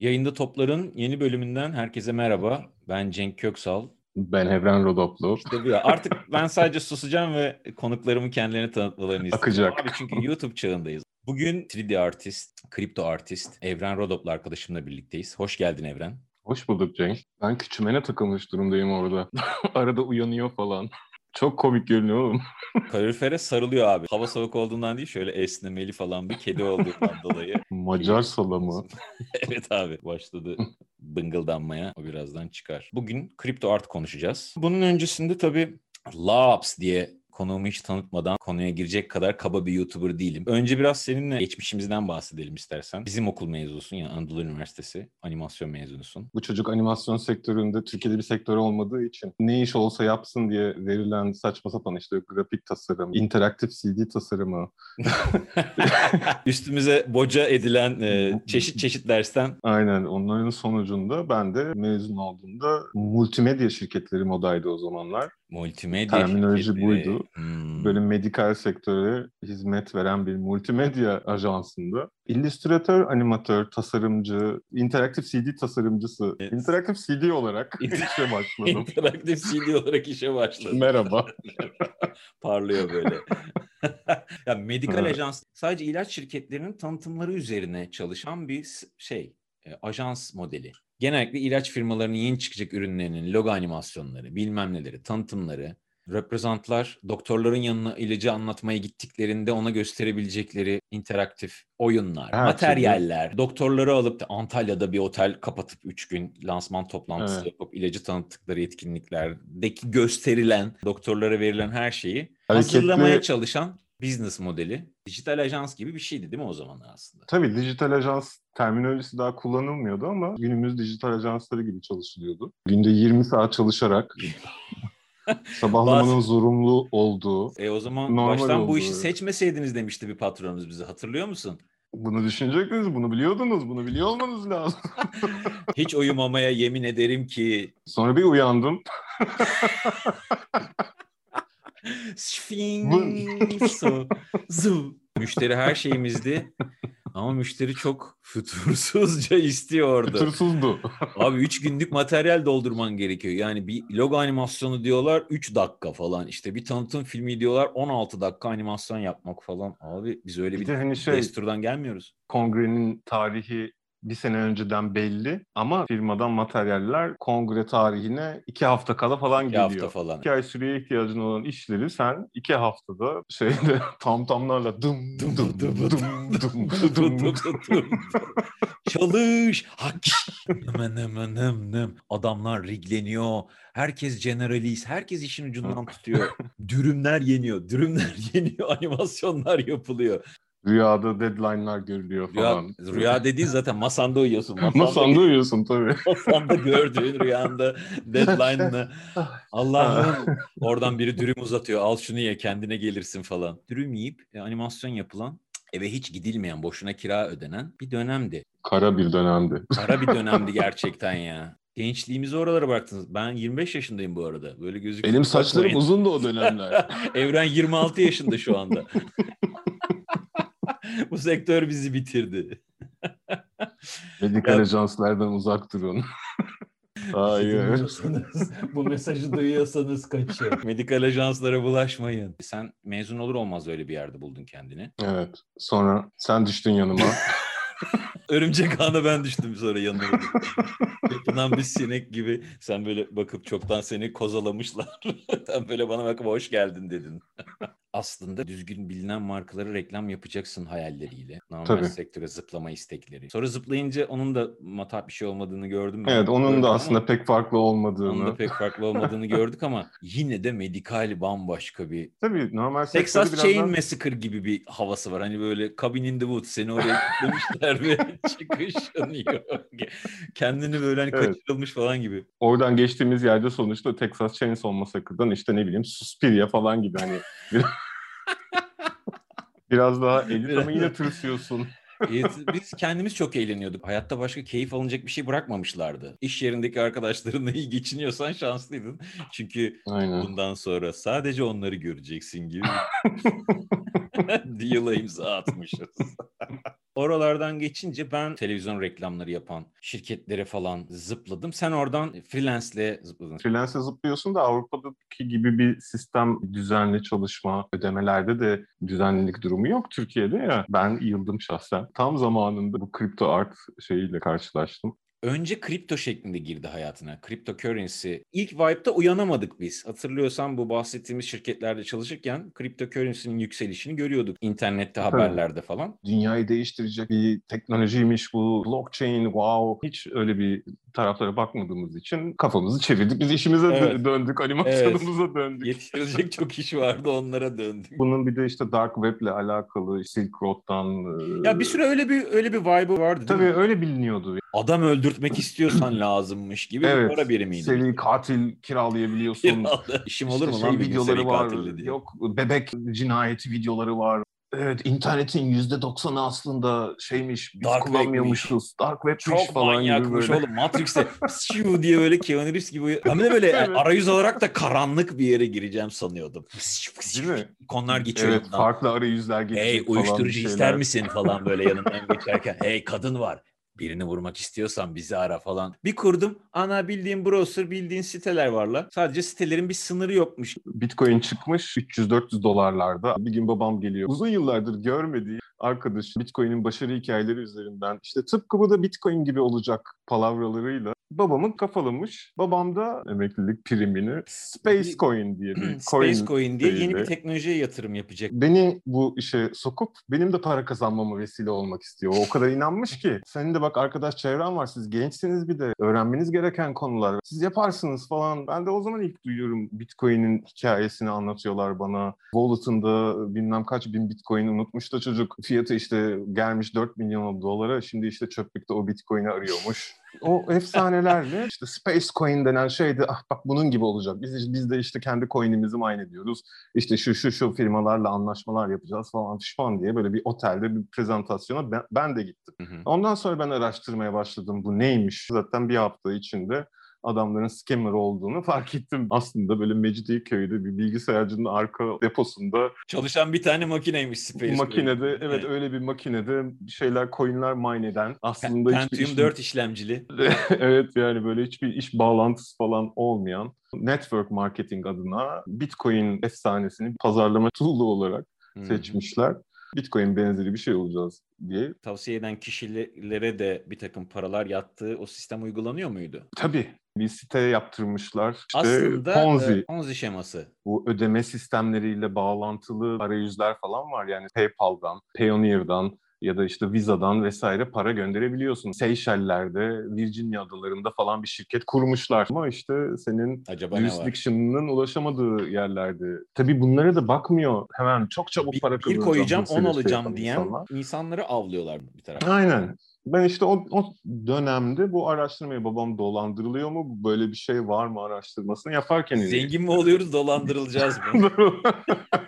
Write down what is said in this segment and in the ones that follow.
Yayında Toplar'ın yeni bölümünden herkese merhaba. Ben Cenk Köksal. Ben Evren Rodoplu. İşte bu ya. Artık ben sadece susacağım ve konuklarımın kendilerini tanıtmalarını istiyorum. Akacak. Abi çünkü YouTube çağındayız. Bugün 3D artist, kripto artist Evren Rodoplu arkadaşımla birlikteyiz. Hoş geldin Evren. Hoş bulduk Cenk. Ben küçümene takılmış durumdayım orada. Arada uyanıyor falan. Çok komik görünüyor oğlum. Kalorifere sarılıyor abi. Hava soğuk olduğundan değil şöyle esnemeli falan bir kedi olduğundan dolayı. Macar salamı. evet abi başladı bıngıldanmaya. O birazdan çıkar. Bugün kripto art konuşacağız. Bunun öncesinde tabii Labs diye konuğumu hiç tanıtmadan konuya girecek kadar kaba bir YouTuber değilim. Önce biraz seninle geçmişimizden bahsedelim istersen. Bizim okul mezunusun yani Anadolu Üniversitesi animasyon mezunusun. Bu çocuk animasyon sektöründe Türkiye'de bir sektör olmadığı için ne iş olsa yapsın diye verilen saçma sapan işte grafik tasarım, interaktif CD tasarımı. Üstümüze boca edilen e, çeşit çeşit dersten. Aynen onların sonucunda ben de mezun olduğumda multimedya şirketleri modaydı o zamanlar. Multimedya Terminoloji şirketleri. buydu. Hmm. Böyle medikal sektöre hizmet veren bir multimedya ajansında. İllüstratör, animatör, tasarımcı, interaktif CD tasarımcısı, Evet. interaktif CD olarak işe başladım. İnteraktif CD olarak işe başladım. Merhaba. Parlıyor böyle. ya medikal Evet. ajans sadece ilaç şirketlerinin tanıtımları üzerine çalışan bir şey, e, ajans modeli. Genellikle ilaç firmalarının yeni çıkacak ürünlerinin logo animasyonları, bilmem neleri, tanıtımları, reprezentlar doktorların yanına ilacı anlatmaya gittiklerinde ona gösterebilecekleri interaktif oyunlar, Her materyaller, doktorları alıp da Antalya'da bir otel kapatıp 3 gün lansman toplantısı Evet. yapıp ilacı tanıttıkları etkinliklerdeki gösterilen, doktorlara verilen her şeyi Hareketli- hazırlamaya çalışan business modeli. Dijital ajans gibi bir şeydi değil mi o zamanlar aslında? Tabii dijital ajans terminolojisi daha kullanılmıyordu ama günümüz dijital ajansları gibi çalışılıyordu. Günde 20 saat çalışarak sabahlamanın zorunlu olduğu. E o zaman baştan oldu, bu işi seçmeseydiniz demişti bir patronumuz bize. Hatırlıyor musun? Bunu düşünecektiniz, bunu biliyordunuz, bunu biliyor olmanız lazım. Hiç uyumamaya yemin ederim ki Sonra bir uyandım. Sfinxo, zu. Müşteri her şeyimizdi. Ama müşteri çok fütursuzca istiyordu. Fütursuzdu. Abi 3 günlük materyal doldurman gerekiyor. Yani bir logo animasyonu diyorlar 3 dakika falan. İşte bir tanıtım filmi diyorlar 16 dakika animasyon yapmak falan. Abi biz öyle Bir bir, de hani şey desturdan gelmiyoruz. kongrenin tarihi bir sene önceden belli ama firmadan materyaller kongre tarihine iki hafta kala falan İki geliyor. hafta falan. İki ay süreye ihtiyacın olan işleri sen iki haftada şeyde tam tamlarla dım dım dım dım dım dım dım dım Çalış. Hak. Hemen hemen hemen. Adamlar rigleniyor. Herkes generalist. Herkes işin ucundan tutuyor. Dürümler yeniyor. Dürümler yeniyor. Animasyonlar yapılıyor. Rüyada deadline'lar görülüyor Rüya, falan. rüya dediğin zaten masanda uyuyorsun. Masanda, Masanda uyuyorsun tabii. masanda gördüğün rüyanda deadline'ını. Allah'ım oradan biri dürüm uzatıyor. Al şunu ye kendine gelirsin falan. Dürüm yiyip e, animasyon yapılan eve hiç gidilmeyen, boşuna kira ödenen bir dönemdi. Kara bir dönemdi. Kara bir dönemdi gerçekten ya. Gençliğimizi oralara bıraktınız. Ben 25 yaşındayım bu arada. Böyle gözüküyor. Benim saçlarım Bakmayın. uzundu o dönemler. Evren 26 yaşında şu anda. bu sektör bizi bitirdi. Medikal ajanslardan uzak durun. Hayır. Bu mesajı duyuyorsanız kaçın. Medikal ajanslara bulaşmayın. Sen mezun olur olmaz öyle bir yerde buldun kendini. Evet. Sonra sen düştün yanıma. Örümcek ağına ben düştüm sonra yanına. Yapılan bir sinek gibi sen böyle bakıp çoktan seni kozalamışlar. sen böyle bana bakıp hoş geldin dedin. Aslında düzgün bilinen markalara reklam yapacaksın hayalleriyle. Normal Tabii. sektöre zıplama istekleri. Sonra zıplayınca onun da matah bir şey olmadığını gördüm. ben. evet onun Gördüm da aslında pek farklı onun da olmadığını. pek farklı olmadığını gördük ama yine de medikal bambaşka bir Tabii normal sektörü Texas biraz Chain Massacre gibi bir havası var. Hani böyle Cabin in the Woods seni oraya demişler ve çıkışın yok. Kendini böyle hani Evet. kaçırılmış falan gibi. oradan geçtiğimiz yerde sonuçta Texas Chainsaw Massacre'dan işte ne bileyim Suspiria falan gibi hani bir- biraz daha elit ama yine tırsıyorsun. Biz kendimiz çok eğleniyorduk. Hayatta başka keyif alınacak bir şey bırakmamışlardı. İş yerindeki arkadaşlarınla iyi geçiniyorsan şanslıydın. Çünkü Aynen. bundan sonra sadece onları göreceksin gibi deal'a imza atmışız. Oralardan geçince ben televizyon reklamları yapan şirketlere falan zıpladım. Sen oradan freelance'le zıpladın. Freelance'e zıplıyorsun da Avrupa'daki gibi bir sistem düzenli çalışma, ödemelerde de düzenlilik durumu yok Türkiye'de ya. Ben yıldım şahsen. Tam zamanında bu kripto art şeyiyle karşılaştım önce kripto şeklinde girdi hayatına. Kripto currency. İlk Vibe'da uyanamadık biz. Hatırlıyorsan bu bahsettiğimiz şirketlerde çalışırken kripto currency'nin yükselişini görüyorduk. internette, haberlerde falan. Dünyayı değiştirecek bir teknolojiymiş bu. Blockchain, wow. Hiç öyle bir taraflara bakmadığımız için kafamızı çevirdik. Biz işimize evet. döndük, animasyonumuza evet. döndük. Yetiştirecek çok iş vardı onlara döndük. Bunun bir de işte dark web ile alakalı Silk Road'dan Ya bir süre öyle bir öyle bir vibe vardı Tabii öyle biliniyordu. Adam öldürtmek istiyorsan lazımmış gibi evet, bir para birimiydi. Seri katil kiralayabiliyorsun. İşim olur işte mu lan şey videoları var. Diye. Yok bebek cinayeti videoları var. Evet internetin yüzde doksanı aslında şeymiş biz Dark kullanmıyormuşuz. Dark Web'miş Çok falan gibi böyle. oğlum. Matrix'te şu diye böyle Keanu Reeves gibi. Ben de böyle arayüz olarak da karanlık bir yere gireceğim sanıyordum. Değil mi? İkonlar geçiyor. Evet farklı arayüzler geçiyor Hey uyuşturucu ister misin falan böyle yanından geçerken. Hey kadın var birini vurmak istiyorsan bizi ara falan. Bir kurdum. Ana bildiğin browser, bildiğin siteler varla. Sadece sitelerin bir sınırı yokmuş. Bitcoin çıkmış 300-400 dolarlarda. Bir gün babam geliyor. Uzun yıllardır görmediği arkadaş Bitcoin'in başarı hikayeleri üzerinden işte tıpkı bu da Bitcoin gibi olacak palavralarıyla babamın kafalamış. Babam da emeklilik primini Space Coin diye bir coin Space Coin diye yeni bir teknolojiye yatırım yapacak. Beni bu işe sokup benim de para kazanmama vesile olmak istiyor. O kadar inanmış ki. Senin de bak arkadaş çevren var. Siz gençsiniz bir de. Öğrenmeniz gereken konular. Siz yaparsınız falan. Ben de o zaman ilk duyuyorum Bitcoin'in hikayesini anlatıyorlar bana. Wallet'ında bilmem kaç bin Bitcoin unutmuş da çocuk. Fiyatı işte gelmiş 4 milyon dolara. Şimdi işte çöplükte o Bitcoin'i arıyormuş o efsanelerle işte Space Coin denen şeydi ah bak bunun gibi olacak. Biz, biz de işte kendi coin'imizi mine ediyoruz. İşte şu şu şu firmalarla anlaşmalar yapacağız falan fişman diye böyle bir otelde bir prezentasyona ben, ben de gittim. Hı hı. Ondan sonra ben araştırmaya başladım bu neymiş. Zaten bir hafta içinde adamların scammer olduğunu fark ettim. Aslında böyle Mecidiyeköy'de bir bilgisayarcının arka deposunda çalışan bir tane makineymiş Space Makinede Coin. evet öyle bir makinede şeyler coinler mine eden aslında Pentium hiçbir 4 iş... işlemcili. evet yani böyle hiçbir iş bağlantısı falan olmayan network marketing adına Bitcoin efsanesini pazarlama tool'u olarak seçmişler. Bitcoin benzeri bir şey olacağız diye. Tavsiye eden kişilere de bir takım paralar yattığı o sistem uygulanıyor muydu? Tabii bir site yaptırmışlar. İşte Aslında Ponzi. E, Ponzi şeması. Bu ödeme sistemleriyle bağlantılı arayüzler falan var. Yani PayPal'dan, Payoneer'dan ya da işte Visa'dan vesaire para gönderebiliyorsun. Seyşeller'de, Virginia adalarında falan bir şirket kurmuşlar. Ama işte senin Acaba jurisdiction'ının ulaşamadığı yerlerde. Tabii bunlara da bakmıyor. Hemen çok çabuk bir, para kazanacağım. Bir koyacağım, on alacağım diyen insanlar. insanları avlıyorlar bir taraftan. Aynen. Ben işte o, o dönemde bu araştırmayı babam dolandırılıyor mu? Böyle bir şey var mı araştırmasını yaparken... Zengin mi oluyoruz dolandırılacağız mı?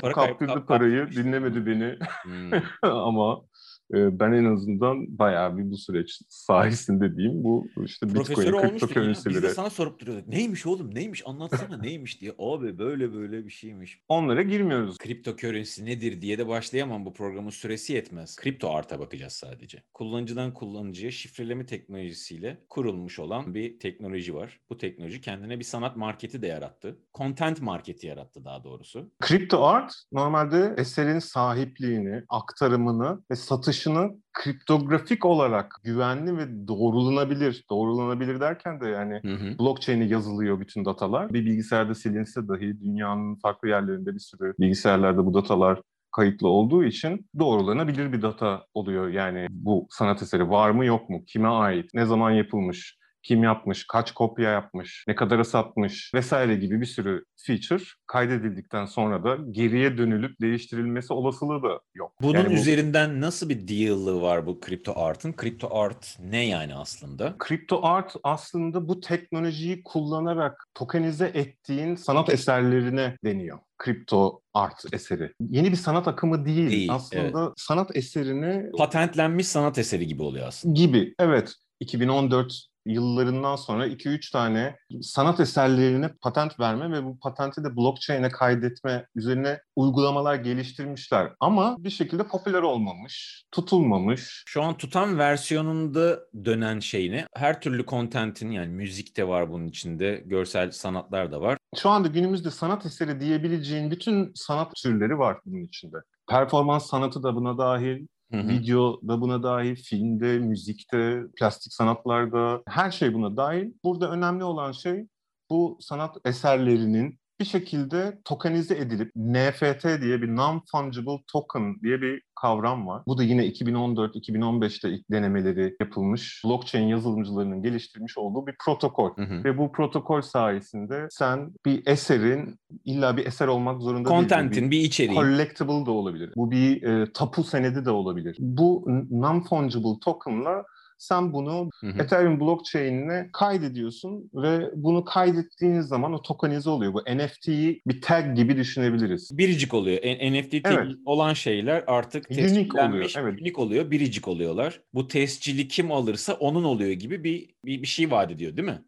Para Kaptırdı kap, parayı, kap. dinlemedi beni. Hmm. Ama e, ben en azından bayağı bir bu süreç sayesinde diyeyim bu işte Bitcoin, kripto currency'leri. Biz de sana sorup duruyorduk. Neymiş oğlum neymiş anlatsana neymiş diye. Abi böyle böyle bir şeymiş. Onlara girmiyoruz. Kripto currency nedir diye de başlayamam bu programın süresi yetmez. Kripto arta bakacağız sadece. Kullanıcıdan kullanıcıya şifreleme teknolojisiyle kurulmuş olan bir teknoloji var. Bu teknoloji kendine bir sanat marketi de yarattı. Content marketi yarattı daha doğrusu. Kripto art normalde eserin sahipliğini, aktarımını ve satış akışını kriptografik olarak güvenli ve doğrulanabilir. Doğrulanabilir derken de yani hı hı. blockchain'e yazılıyor bütün datalar. Bir bilgisayarda silinse dahi dünyanın farklı yerlerinde bir sürü bilgisayarlarda bu datalar kayıtlı olduğu için doğrulanabilir bir data oluyor. Yani bu sanat eseri var mı yok mu, kime ait, ne zaman yapılmış, kim yapmış, kaç kopya yapmış, ne kadara satmış vesaire gibi bir sürü feature kaydedildikten sonra da geriye dönülüp değiştirilmesi olasılığı da yok. Bunun yani bu... üzerinden nasıl bir deal'ı var bu kripto art'ın? Kripto art ne yani aslında? Kripto art aslında bu teknolojiyi kullanarak tokenize ettiğin sanat eserlerine deniyor kripto art eseri. Yeni bir sanat akımı değil. değil aslında evet. sanat eserini... Patentlenmiş sanat eseri gibi oluyor aslında. Gibi, evet. 2014 yıllarından sonra 2-3 tane sanat eserlerine patent verme ve bu patenti de blockchain'e kaydetme üzerine uygulamalar geliştirmişler. Ama bir şekilde popüler olmamış, tutulmamış. Şu an tutan versiyonunda dönen şeyini her türlü kontentin yani müzik de var bunun içinde, görsel sanatlar da var. Şu anda günümüzde sanat eseri diyebileceğin bütün sanat türleri var bunun içinde. Performans sanatı da buna dahil, Hı hı. Video da buna dahil, filmde, müzikte, plastik sanatlarda her şey buna dahil. Burada önemli olan şey bu sanat eserlerinin bir şekilde tokenize edilip NFT diye bir non-fungible token diye bir kavram var. Bu da yine 2014-2015'te ilk denemeleri yapılmış blockchain yazılımcılarının geliştirmiş olduğu bir protokol. Hı hı. Ve bu protokol sayesinde sen bir eserin illa bir eser olmak zorunda değil. Content'in bir, bir içeriği. Collectible da olabilir. Bu bir e, tapu senedi de olabilir. Bu non-fungible token'la sen bunu hı hı. Ethereum blockchain'ine kaydediyorsun ve bunu kaydettiğiniz zaman o tokenize oluyor. Bu NFT'yi bir tag gibi düşünebiliriz. Biricik oluyor. NFT evet. olan şeyler artık unique oluyor. Evet. Unique oluyor, biricik oluyorlar. Bu tescili kim alırsa onun oluyor gibi bir bir, bir şey vaat ediyor değil mi?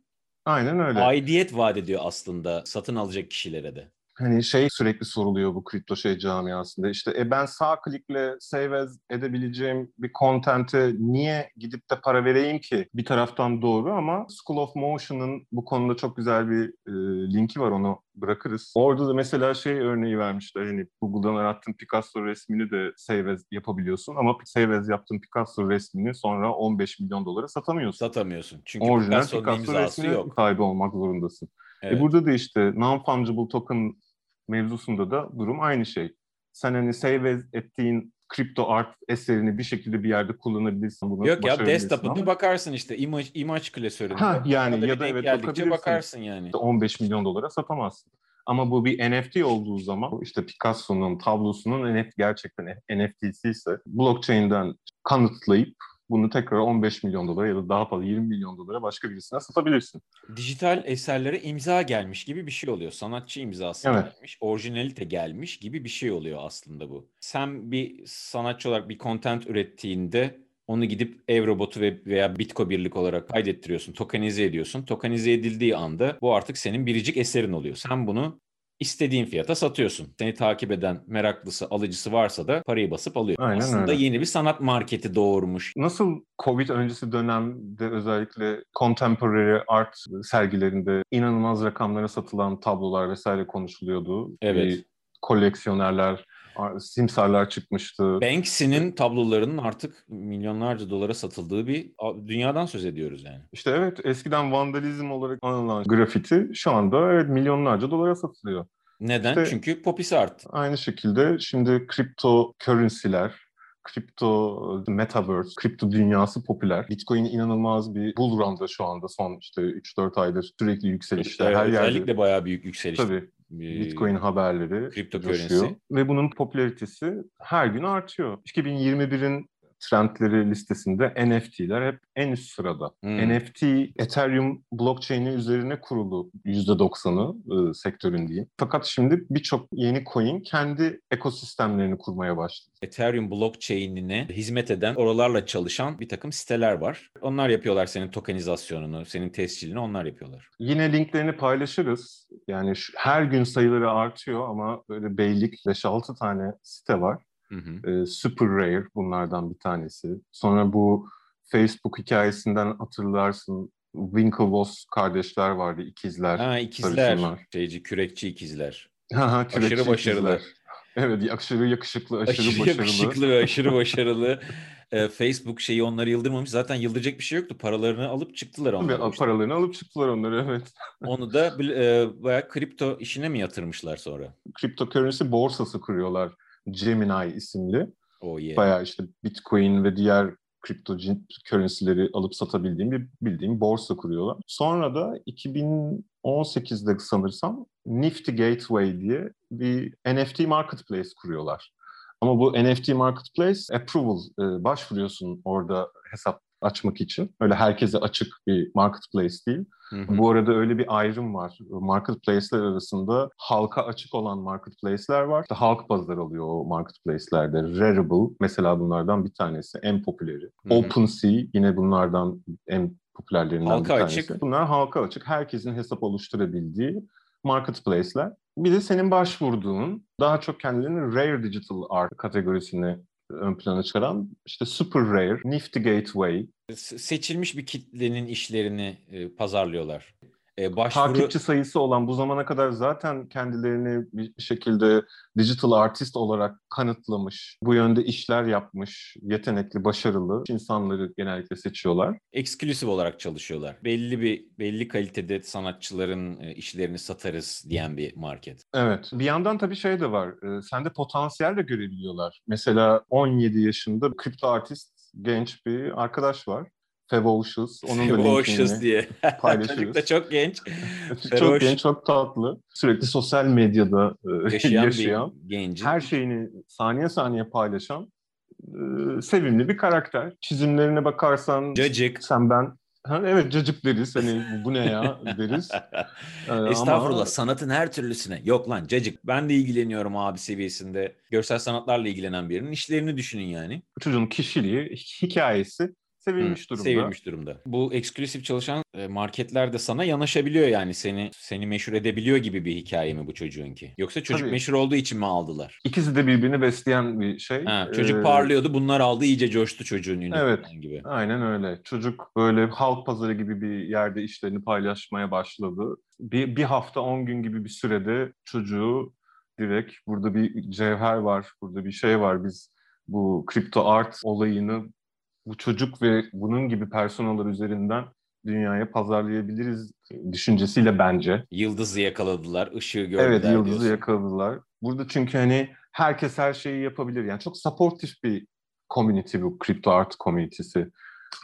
Aynen öyle. Aidiyet vaat ediyor aslında satın alacak kişilere de hani şey sürekli soruluyor bu kripto şey camiasında. İşte e ben sağ klikle save as edebileceğim bir content'e niye gidip de para vereyim ki? Bir taraftan doğru ama School of Motion'ın bu konuda çok güzel bir e, linki var onu bırakırız. Orada da mesela şey örneği vermişler. Hani Google'dan arattığın Picasso resmini de save as yapabiliyorsun ama save as yaptığın Picasso resmini sonra 15 milyon dolara satamıyorsun. Satamıyorsun. Çünkü Orijinal Picasso, Picasso resmi yok. sahibi olmak zorundasın. E, evet. E burada da işte non-fungible token mevzusunda da durum aynı şey. Sen hani save ettiğin kripto art eserini bir şekilde bir yerde kullanabilirsin. Bunu Yok ya desktop'ına bakarsın işte imaj imaj klasöründe. Ha, yani ya da evet bakabilirsin. bakarsın yani. 15 milyon dolara satamazsın. Ama bu bir NFT olduğu zaman işte Picasso'nun tablosunun NFT gerçekten NFT'si ise blockchain'den kanıtlayıp bunu tekrar 15 milyon dolara ya da daha fazla 20 milyon dolara başka birisine satabilirsin. Dijital eserlere imza gelmiş gibi bir şey oluyor. Sanatçı imzası evet. gelmiş, orijinalite gelmiş gibi bir şey oluyor aslında bu. Sen bir sanatçı olarak bir content ürettiğinde onu gidip Evrobotu veya Bitco birlik olarak kaydettiriyorsun, tokenize ediyorsun. Tokenize edildiği anda bu artık senin biricik eserin oluyor. Sen bunu istediğin fiyata satıyorsun. Seni takip eden meraklısı, alıcısı varsa da parayı basıp alıyor. Aynen Aslında öyle. yeni bir sanat marketi doğurmuş. Nasıl Covid öncesi dönemde özellikle contemporary art sergilerinde inanılmaz rakamlara satılan tablolar vesaire konuşuluyordu. Evet. Ee, koleksiyonerler simsarlar çıkmıştı. Banksy'nin tablolarının artık milyonlarca dolara satıldığı bir dünyadan söz ediyoruz yani. İşte evet eskiden vandalizm olarak anılan grafiti şu anda evet milyonlarca dolara satılıyor. Neden? İşte, Çünkü popisi arttı. Aynı şekilde şimdi kripto currency'ler, kripto metaverse, kripto dünyası popüler. Bitcoin inanılmaz bir bull run'da şu anda son işte 3-4 aydır sürekli yükselişler. Evet, Her özellikle yerde. bayağı büyük yükseliş. Tabii. Bitcoin haberleri coşuyor. Ve bunun popülaritesi her gün artıyor. 2021'in trendleri listesinde NFT'ler hep en üst sırada. Hmm. NFT, Ethereum blockchain'i üzerine kurulu %90'ı e, sektörün diyeyim. Fakat şimdi birçok yeni coin kendi ekosistemlerini kurmaya başladı. Ethereum blockchain'ine hizmet eden, oralarla çalışan bir takım siteler var. Onlar yapıyorlar senin tokenizasyonunu, senin tescilini onlar yapıyorlar. Yine linklerini paylaşırız. Yani şu, her gün sayıları artıyor ama böyle beylik 5-6 tane site var. Hı hı. E, Super Rare bunlardan bir tanesi. Sonra bu Facebook hikayesinden hatırlarsın Winklevoss kardeşler vardı, ikizler. Ha ikizler, şeyci, kürekçi ikizler. Ha, ha, kürekçi aşırı başarılı. Ikizler. Evet, aşırı yakışıklı, aşırı, aşırı başarılı. yakışıklı ve aşırı başarılı. e, Facebook şeyi onları yıldırmamış. Zaten yıldıracak bir şey yoktu. Paralarını alıp çıktılar onlar. Tabii, işte. paralarını alıp çıktılar onları evet. Onu da e, bayağı kripto işine mi yatırmışlar sonra? Kripto currency borsası kuruyorlar. Gemini isimli. Oh yeah. Bayağı işte Bitcoin ve diğer kripto currency'leri alıp satabildiğim bir bildiğim borsa kuruyorlar. Sonra da 2018'de sanırsam Nifty Gateway diye bir NFT marketplace kuruyorlar. Ama bu NFT marketplace approval e, başvuruyorsun orada hesap açmak için. Öyle herkese açık bir marketplace değil. Hı hı. Bu arada öyle bir ayrım var. Marketplace'ler arasında halka açık olan marketplace'ler var. İşte halk pazar alıyor o marketplace'lerde. Rarible mesela bunlardan bir tanesi. En popüleri. OpenSea yine bunlardan en popülerlerinden halka bir tanesi. Açık. Bunlar halka açık. Herkesin hesap oluşturabildiği marketplace'ler. Bir de senin başvurduğun daha çok kendilerini rare digital art kategorisine ön plana çıkaran işte super rare, nifty gateway, seçilmiş bir kitlenin işlerini pazarlıyorlar. E, başvuru... Takipçi sayısı olan bu zamana kadar zaten kendilerini bir şekilde digital artist olarak kanıtlamış, bu yönde işler yapmış, yetenekli, başarılı insanları genellikle seçiyorlar. Eksklusif olarak çalışıyorlar. Belli bir belli kalitede sanatçıların işlerini satarız diyen bir market. Evet. Bir yandan tabii şey de var. Sende potansiyel de görebiliyorlar. Mesela 17 yaşında kripto artist genç bir arkadaş var. Fevocious. Onun da Fevocious diye. paylaşıyoruz. Çocuk da çok genç. çok genç, çok tatlı. Sürekli sosyal medyada e, yaşayan, yaşayan genci. her şeyini saniye saniye paylaşan e, sevimli bir karakter. Çizimlerine bakarsan Cacık. sen ben Ha, evet cacık deriz. Hani bu ne ya deriz. Ee, Estağfurullah ama... sanatın her türlüsüne. Yok lan cacık. Ben de ilgileniyorum abi seviyesinde. Görsel sanatlarla ilgilenen birinin işlerini düşünün yani. Çocuğun kişiliği, hikayesi sevilmiş Hı, durumda. Sevilmiş durumda. Bu eksklusif çalışan e, marketler de sana yanaşabiliyor yani seni seni meşhur edebiliyor gibi bir hikaye mi bu çocuğunki? Yoksa çocuk Tabii. meşhur olduğu için mi aldılar? İkisi de birbirini besleyen bir şey. Ha, çocuk ee, parlıyordu bunlar aldı iyice coştu çocuğun ünü evet, gibi. Aynen öyle. Çocuk böyle halk pazarı gibi bir yerde işlerini paylaşmaya başladı. Bir, bir hafta on gün gibi bir sürede çocuğu direkt burada bir cevher var, burada bir şey var. Biz bu kripto art olayını bu çocuk ve bunun gibi personalar üzerinden dünyaya pazarlayabiliriz düşüncesiyle bence. Yıldızı yakaladılar, ışığı gördüler Evet, yıldızı diyorsun. yakaladılar. Burada çünkü hani herkes her şeyi yapabilir. Yani çok supportif bir community bu kripto art community'si.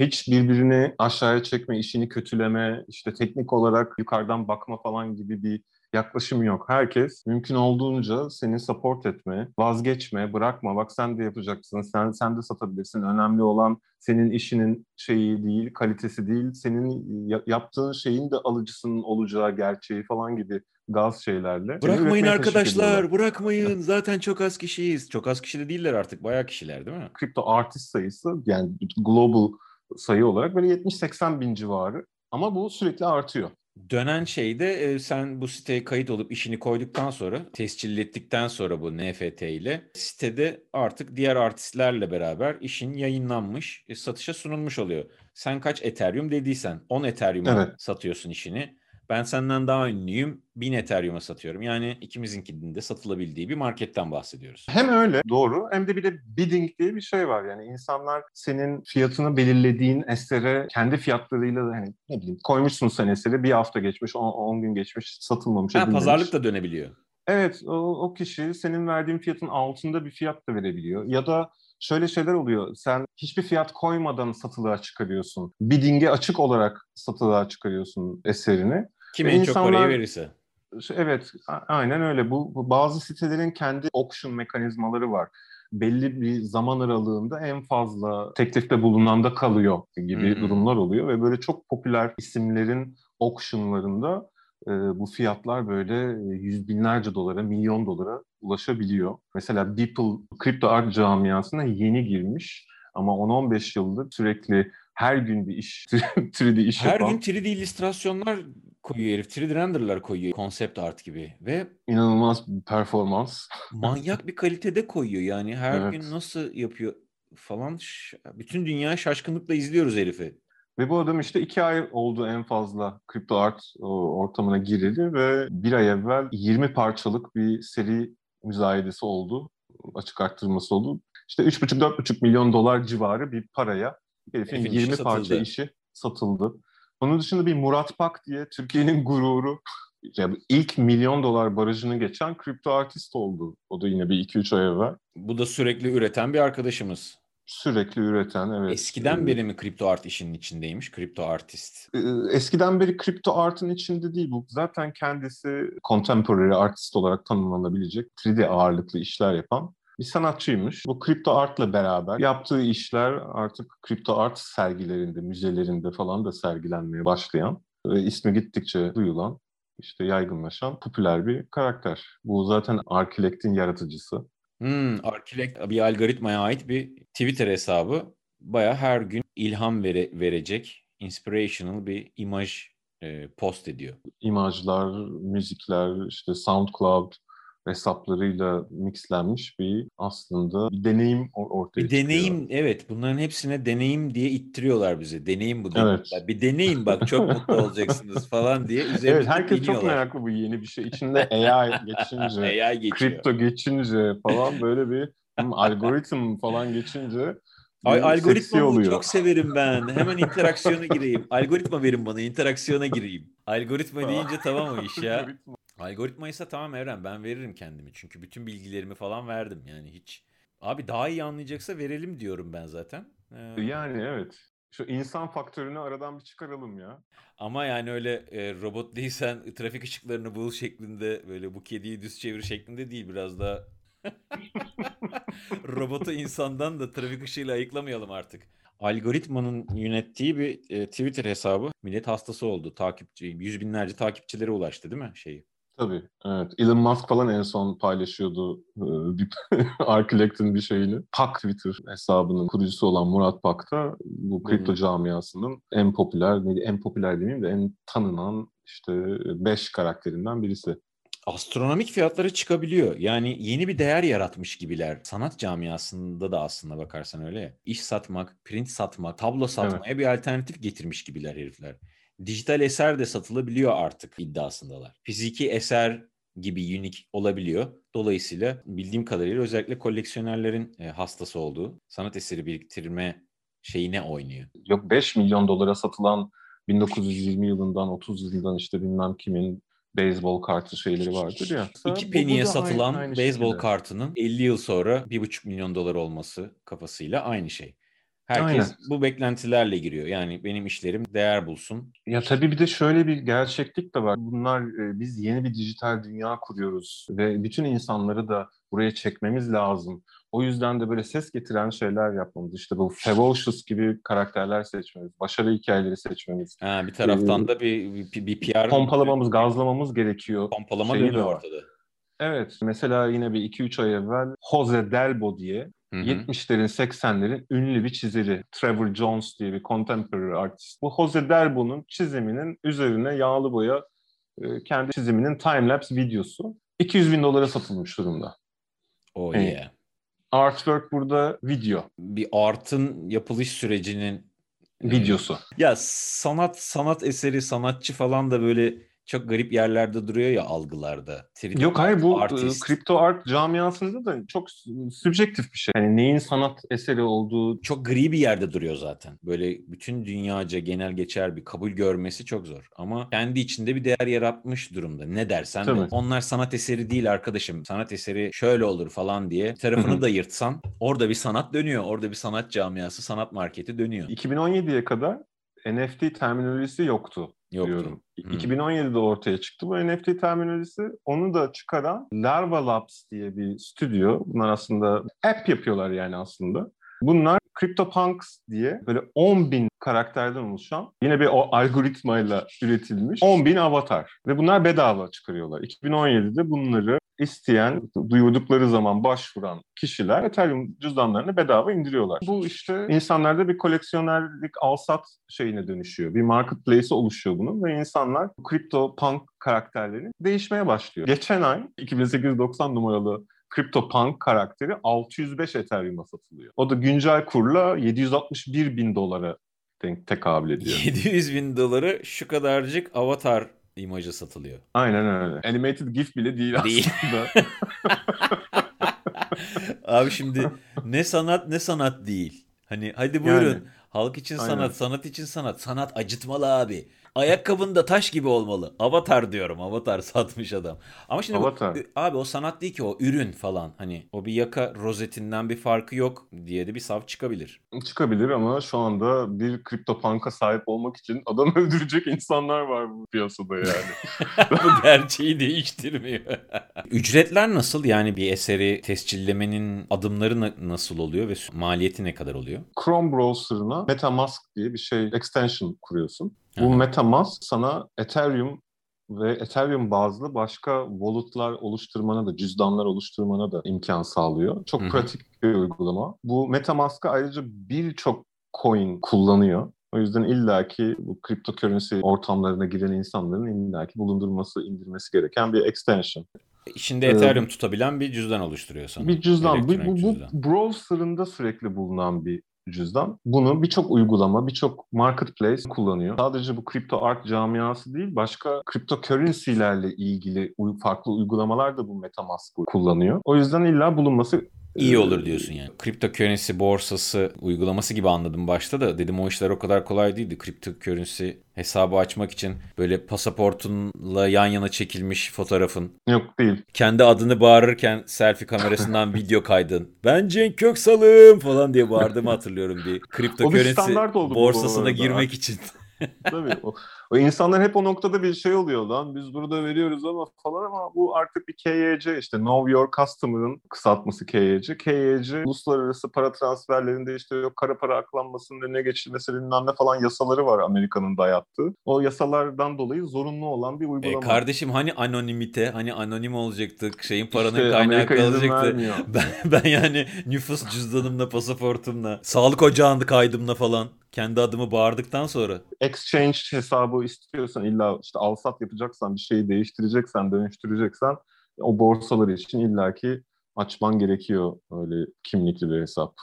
Hiç birbirini aşağıya çekme, işini kötüleme, işte teknik olarak yukarıdan bakma falan gibi bir yaklaşım yok. Herkes mümkün olduğunca seni support etme, vazgeçme, bırakma. Bak sen de yapacaksın, sen sen de satabilirsin. Önemli olan senin işinin şeyi değil, kalitesi değil, senin yaptığın şeyin de alıcısının olacağı gerçeği falan gibi gaz şeylerle. Bırakmayın arkadaşlar, bırakmayın. Zaten çok az kişiyiz. Çok az kişi de değiller artık. Bayağı kişiler değil mi? Kripto artist sayısı yani global sayı olarak böyle 70-80 bin civarı. Ama bu sürekli artıyor. Dönen şeyde e, sen bu siteye kayıt olup işini koyduktan sonra, tescillettikten sonra bu NFT ile sitede artık diğer artistlerle beraber işin yayınlanmış, e, satışa sunulmuş oluyor. Sen kaç Ethereum dediysen 10 Ethereum'a evet. satıyorsun işini. Ben senden daha ünlüyüm. 1000 Ethereum'a satıyorum. Yani ikimizinkinin de satılabildiği bir marketten bahsediyoruz. Hem öyle doğru hem de bir de bidding diye bir şey var. Yani insanlar senin fiyatını belirlediğin esere kendi fiyatlarıyla hani ne bileyim koymuşsun sen eseri bir hafta geçmiş 10 gün geçmiş satılmamış. Ha, pazarlık da dönebiliyor. Evet o, o kişi senin verdiğin fiyatın altında bir fiyat da verebiliyor. Ya da şöyle şeyler oluyor. Sen hiçbir fiyat koymadan satılığa çıkarıyorsun. Bidding'e açık olarak satılığa çıkarıyorsun eserini. Kim en çok parayı verirse. Evet, aynen öyle. Bu, bu bazı sitelerin kendi auction mekanizmaları var. Belli bir zaman aralığında en fazla teklifte bulunanda kalıyor gibi hmm. durumlar oluyor ve böyle çok popüler isimlerin auctionlarında e, bu fiyatlar böyle yüz binlerce dolara, milyon dolara ulaşabiliyor. Mesela Beeple kripto art camiasına yeni girmiş ama 10-15 yıldır sürekli her gün bir iş, 3D iş Her yapan. gün 3D illüstrasyonlar koyuyor herif. 3D renderlar koyuyor. Konsept art gibi. Ve inanılmaz bir performans. manyak bir kalitede koyuyor. Yani her evet. gün nasıl yapıyor falan. Bütün dünya şaşkınlıkla izliyoruz herifi. Ve bu adam işte iki ay oldu en fazla kripto art ortamına girildi ve bir ay evvel 20 parçalık bir seri müzayedesi oldu. Açık arttırması oldu. İşte 3,5-4,5 milyon dolar civarı bir paraya herifin, herifin 20 parça işi satıldı. Onun dışında bir Murat Pak diye Türkiye'nin gururu yani ilk milyon dolar barajını geçen kripto artist oldu. O da yine bir 2-3 ay evvel. Bu da sürekli üreten bir arkadaşımız. Sürekli üreten evet. Eskiden beri mi kripto art işinin içindeymiş kripto artist? Ee, eskiden beri kripto artın içinde değil bu. Zaten kendisi contemporary artist olarak tanımlanabilecek 3D ağırlıklı işler yapan bir sanatçıymış. Bu kripto artla beraber yaptığı işler artık kripto art sergilerinde, müzelerinde falan da sergilenmeye başlayan ve ismi gittikçe duyulan, işte yaygınlaşan popüler bir karakter. Bu zaten Arkilect'in yaratıcısı. Hmm, Archilect bir algoritmaya ait bir Twitter hesabı. Baya her gün ilham vere, verecek, inspirational bir imaj e, post ediyor. İmajlar, müzikler, işte SoundCloud hesaplarıyla mixlenmiş bir aslında bir deneyim ortaya bir çıkıyor. deneyim evet bunların hepsine deneyim diye ittiriyorlar bize. Deneyim bu Evet. Bir deneyin bak çok mutlu olacaksınız falan diye üzerimize Evet herkes çok biniyorlar. meraklı bu yeni bir şey. İçinde AI geçince, AI geçiyor. kripto geçince falan böyle bir hmm, algoritm falan geçince Ay algoritmamı çok severim ben. Hemen interaksiyona gireyim. Algoritma verin bana, interaksiyona gireyim. Algoritma deyince tamam o iş ya. Algoritma. İse tamam Evren ben veririm kendimi. Çünkü bütün bilgilerimi falan verdim. Yani hiç... Abi daha iyi anlayacaksa verelim diyorum ben zaten. Ee, Yani evet. Şu insan faktörünü aradan bir çıkaralım ya. Ama yani öyle e, robot değilsen trafik ışıklarını bul şeklinde böyle bu kediyi düz çevir şeklinde değil. Biraz daha robotu insandan da trafik ışığıyla ayıklamayalım artık. Algoritmanın yönettiği bir e, Twitter hesabı millet hastası oldu. Takipçi, yüz binlerce takipçilere ulaştı değil mi şeyi? Tabii. Evet. Elon Musk falan en son paylaşıyordu e, bir Arcollect'in bir şeyini. Pak Twitter hesabının kurucusu olan Murat Pak da bu kripto camiasının en popüler, en popüler demeyeyim de en tanınan işte beş karakterinden birisi. Astronomik fiyatları çıkabiliyor. Yani yeni bir değer yaratmış gibiler. Sanat camiasında da aslında bakarsan öyle. İş satmak, print satmak, tablo satmaya bir alternatif getirmiş gibiler herifler. Dijital eser de satılabiliyor artık iddiasındalar. Fiziki eser gibi unique olabiliyor. Dolayısıyla bildiğim kadarıyla özellikle koleksiyonerlerin e, hastası olduğu sanat eseri biriktirme şeyine oynuyor. Yok 5 milyon dolara satılan 1920 yılından 30 yılından işte bilmem kimin beyzbol kartı şeyleri vardır ya. İki peniye satılan aynı- aynı beyzbol şekilde. kartının 50 yıl sonra 1,5 milyon dolar olması kafasıyla aynı şey. Herkes Aynen. bu beklentilerle giriyor. Yani benim işlerim değer bulsun. Ya tabii bir de şöyle bir gerçeklik de var. Bunlar e, biz yeni bir dijital dünya kuruyoruz ve bütün insanları da buraya çekmemiz lazım. O yüzden de böyle ses getiren şeyler yapmamız. İşte bu Ferocious gibi karakterler seçmemiz, başarı hikayeleri seçmemiz, Ha, bir taraftan da bir, bir, bir PR pompalamamız, gazlamamız gerekiyor. pompalama dönüyor ortada. Evet, mesela yine bir 2-3 ay evvel Jose Delbo diye Hı hı. 70'lerin 80'lerin ünlü bir çizeri Trevor Jones diye bir contemporary artist. Bu Jose Delbo'nun çiziminin üzerine yağlı boya e, kendi çiziminin timelapse videosu 200 bin dolara satılmış durumda. Oh Evet. yeah. Artwork burada video, Bir artın yapılış sürecinin e, videosu. Ya sanat sanat eseri sanatçı falan da böyle çok garip yerlerde duruyor ya algılarda. Street Yok hayır bu e, artist. kripto art camiasında da çok s- sübjektif bir şey. Yani neyin sanat eseri olduğu çok gri bir yerde duruyor zaten. Böyle bütün dünyaca genel geçer bir kabul görmesi çok zor. Ama kendi içinde bir değer yaratmış durumda. Ne dersen de. Tabii. Onlar sanat eseri değil arkadaşım. Sanat eseri şöyle olur falan diye tarafını da yırtsan orada bir sanat dönüyor. Orada bir sanat camiası, sanat marketi dönüyor. 2017'ye kadar NFT terminolojisi yoktu. Yoktu. diyorum. Hı. 2017'de ortaya çıktı bu NFT terminolojisi. Onu da çıkaran Larva Labs diye bir stüdyo. Bunlar aslında app yapıyorlar yani aslında. Bunlar CryptoPunks diye böyle 10 bin karakterden oluşan yine bir o algoritmayla üretilmiş 10 bin avatar. Ve bunlar bedava çıkarıyorlar. 2017'de bunları isteyen, duyurdukları zaman başvuran kişiler Ethereum cüzdanlarını bedava indiriyorlar. Bu işte insanlarda bir koleksiyonerlik alsat şeyine dönüşüyor. Bir marketplace oluşuyor bunun ve insanlar bu CryptoPunk karakterleri değişmeye başlıyor. Geçen ay 2890 numaralı CryptoPunk karakteri 605 Ethereum'a satılıyor. O da güncel kurla 761 bin dolara denk tekabül ediyor. 700 bin doları şu kadarcık avatar imajı satılıyor. Aynen öyle. Animated GIF bile değil Değil. aslında. Abi şimdi ne sanat ne sanat değil. Hani hadi buyurun. Yani. Halk için Aynen. sanat, sanat için sanat. Sanat acıtmalı abi. Ayakkabın da taş gibi olmalı. Avatar diyorum. Avatar satmış adam. Ama şimdi bu- Avatar. abi o sanat değil ki o ürün falan. Hani o bir yaka rozetinden bir farkı yok diye de bir sav çıkabilir. Çıkabilir ama şu anda bir CryptoPunk'a sahip olmak için adam öldürecek insanlar var bu piyasada yani. bu gerçeği değiştirmiyor. Ücretler nasıl? Yani bir eseri tescillemenin adımları na- nasıl oluyor ve maliyeti ne kadar oluyor? Chrome browser'ına MetaMask diye bir şey extension kuruyorsun. Bu Aha. MetaMask sana Ethereum ve Ethereum bazlı başka wallet'lar oluşturmana da, cüzdanlar oluşturmana da imkan sağlıyor. Çok Hı hı. pratik bir uygulama. Bu MetaMask'a ayrıca birçok coin kullanıyor. O yüzden illaki bu cryptocurrency ortamlarına giren insanların illaki bulundurması, indirmesi gereken bir extension. İçinde Ethereum ee, tutabilen bir cüzdan oluşturuyor sana. Bir cüzdan. Bu, bu, bu browser'ında sürekli bulunan bir cüzdan. Bunu birçok uygulama, birçok marketplace kullanıyor. Sadece bu kripto art camiası değil, başka kripto currency'lerle ilgili farklı uygulamalar da bu MetaMask'ı kullanıyor. O yüzden illa bulunması İyi olur diyorsun yani. Kripto currency borsası uygulaması gibi anladım başta da. Dedim o işler o kadar kolay değildi. Kripto currency hesabı açmak için böyle pasaportunla yan yana çekilmiş fotoğrafın. Yok değil. Kendi adını bağırırken selfie kamerasından video kaydın. Ben Cenk Köksal'ım falan diye bağırdığımı hatırlıyorum bir kripto currency borsasına girmek için. Tabii. O, insanlar hep o noktada bir şey oluyor lan. Biz burada veriyoruz ama falan ama bu artık bir KYC işte Know Your Customer'ın kısaltması KYC. KYC uluslararası para transferlerinde işte yok kara para aklanmasının önüne geçilmesi bilmem ne falan yasaları var Amerika'nın dayattığı. O yasalardan dolayı zorunlu olan bir uygulama. E kardeşim hani anonimite, hani anonim olacaktık, şeyin paranın işte kaynağı kalacaktı. Ben, ben yani nüfus cüzdanımla, pasaportumla, sağlık ocağında kaydımla falan kendi adımı bağırdıktan sonra. Exchange hesabı istiyorsan illa işte al sat yapacaksan bir şeyi değiştireceksen, dönüştüreceksen o borsalar için illaki açman gerekiyor öyle kimlikli bir hesap.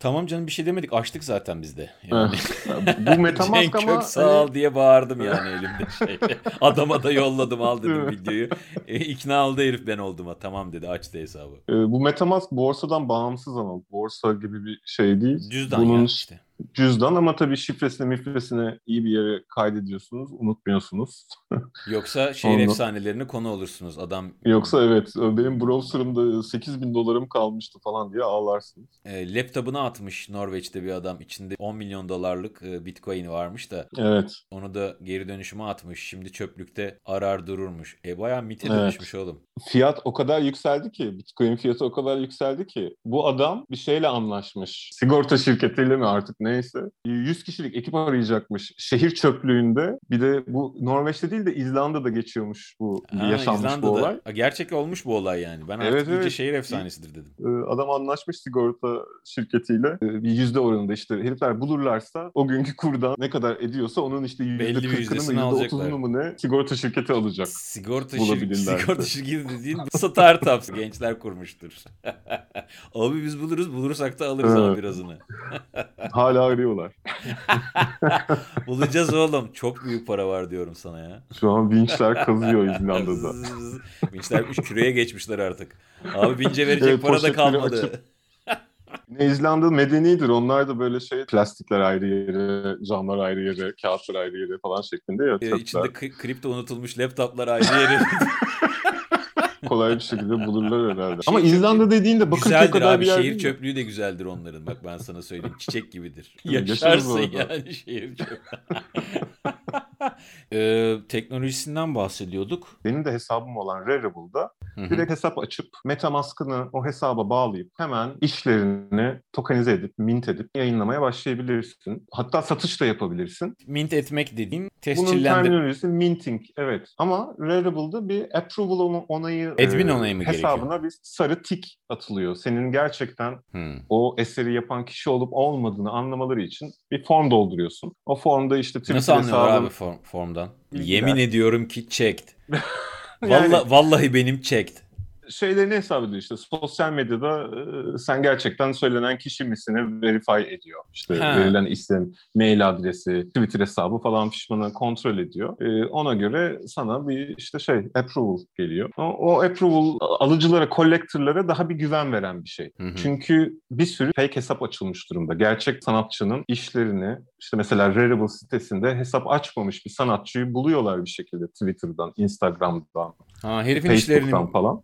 Tamam canım bir şey demedik. Açtık zaten biz de. Yani. Bu Metamask ama... Cenk sağ ol diye bağırdım yani elimde şey. Adama da yolladım al dedim videoyu. E, ikna oldu herif ben olduğuma. Tamam dedi açtı hesabı. E, bu Metamask borsadan bağımsız ama borsa gibi bir şey değil. Cüzdan Bunun... ya işte cüzdan ama tabii şifresine mifresine iyi bir yere kaydediyorsunuz. Unutmuyorsunuz. Yoksa şehir Ondan... efsanelerine konu olursunuz. Adam Yoksa evet benim browser'ımda 8 bin dolarım kalmıştı falan diye ağlarsınız. E, laptopuna atmış Norveç'te bir adam. içinde 10 milyon dolarlık e, bitcoin varmış da. Evet. Onu da geri dönüşüme atmış. Şimdi çöplükte arar dururmuş. E bayağı mite evet. dönüşmüş oğlum. Fiyat o kadar yükseldi ki bitcoin fiyatı o kadar yükseldi ki bu adam bir şeyle anlaşmış. Sigorta şirketiyle mi artık ne neyse 100 kişilik ekip arayacakmış şehir çöplüğünde. Bir de bu Norveç'te değil de İzlanda'da geçiyormuş bu ha, yaşanmış İzlanda'da. bu olay. Gerçek olmuş bu olay yani. Ben evet, artık evet. şehir efsanesidir dedim. Ee, adam anlaşmış sigorta şirketiyle ee, bir yüzde oranında işte herifler bulurlarsa o günkü kurdan ne kadar ediyorsa onun işte yüzde kırkını mı yüzde otuzunu mu ne sigorta şirketi alacak. Sigorta, şir sigorta şirketi dediğin startups gençler kurmuştur. Abi biz buluruz bulursak da alırız evet. ama birazını. Hala hala arıyorlar. Bulacağız oğlum. Çok büyük para var diyorum sana ya. Şu an vinçler kazıyor İzlanda'da. vinçler küreye geçmişler artık. Abi vince verecek evet, para da kalmadı. Açıp... İzlanda medenidir. Onlar da böyle şey plastikler ayrı yere, camlar ayrı yere, kağıtlar ayrı yere falan şeklinde ya. Ee, içinde kripto unutulmuş laptoplar ayrı yere. kolay bir şekilde bulurlar herhalde. Ama İzlanda dediğinde Bakırköy kadar abi, bir yer şehir çöplüğü de güzeldir onların. Bak ben sana söyleyeyim. Çiçek gibidir. Yaşarsın yani şehir çöplüğü. ee, teknolojisinden bahsediyorduk. Benim de hesabım olan Direkt hesap açıp Metamask'ını o hesaba bağlayıp hemen işlerini tokenize edip, mint edip yayınlamaya başlayabilirsin. Hatta satış da yapabilirsin. Mint etmek dediğin tescillendir. Bunun terminolojisi minting. Evet. Ama Raritable'da bir approval onayı Admin onayı mı hesabına gerekiyor? bir sarı tik atılıyor. Senin gerçekten hmm. o eseri yapan kişi olup olmadığını anlamaları için bir form dolduruyorsun. O formda işte Twitter Nasıl anlıyorlar hesabın... abi form, formdan? Yemin ediyorum ki checked. yani... Vallahi, vallahi benim checked şeylerini hesap ediyor işte sosyal medyada sen gerçekten söylenen kişi misini verify ediyor. İşte ha. verilen isim, mail adresi, Twitter hesabı falan pişmanı kontrol ediyor. E, ona göre sana bir işte şey approval geliyor. O, o approval alıcılara, collector'lara daha bir güven veren bir şey. Hı hı. Çünkü bir sürü fake hesap açılmış durumda. Gerçek sanatçının işlerini işte mesela Rarible sitesinde hesap açmamış bir sanatçıyı buluyorlar bir şekilde Twitter'dan, Instagram'dan, ha, herifin Facebook'tan falan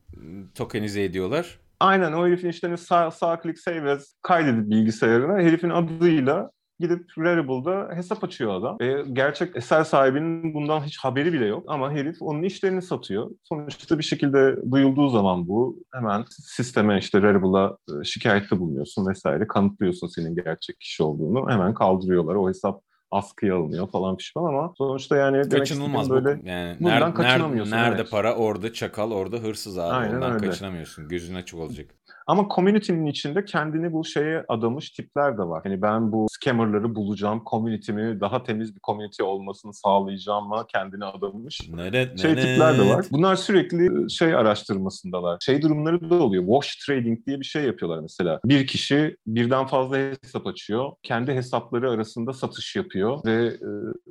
tokenize ediyorlar. Aynen o herifin işlerini sağ, sağ klik save as kaydedip bilgisayarına herifin adıyla gidip Rarible'da hesap açıyor adam. E, gerçek eser sahibinin bundan hiç haberi bile yok ama herif onun işlerini satıyor. Sonuçta bir şekilde duyulduğu zaman bu hemen sisteme işte Rarible'a e, şikayette bulunuyorsun vesaire kanıtlıyorsun senin gerçek kişi olduğunu hemen kaldırıyorlar. O hesap askıya alınıyor falan pişman ama sonuçta yani kaçınılmaz böyle bu. Yani bundan nerede, kaçınamıyorsun. Nerede evet. para orada çakal orada hırsız abi. Aynen Ondan öyle. kaçınamıyorsun. Gözün açık olacak. Ama community'nin içinde kendini bu şeye adamış tipler de var. Hani ben bu scammerları bulacağım, community'mi daha temiz bir community olmasını sağlayacağım ama kendini adamış Neret, şey neret. tipler de var. Bunlar sürekli şey araştırmasındalar. Şey durumları da oluyor. Wash trading diye bir şey yapıyorlar mesela. Bir kişi birden fazla hesap açıyor. Kendi hesapları arasında satış yapıyor ve e,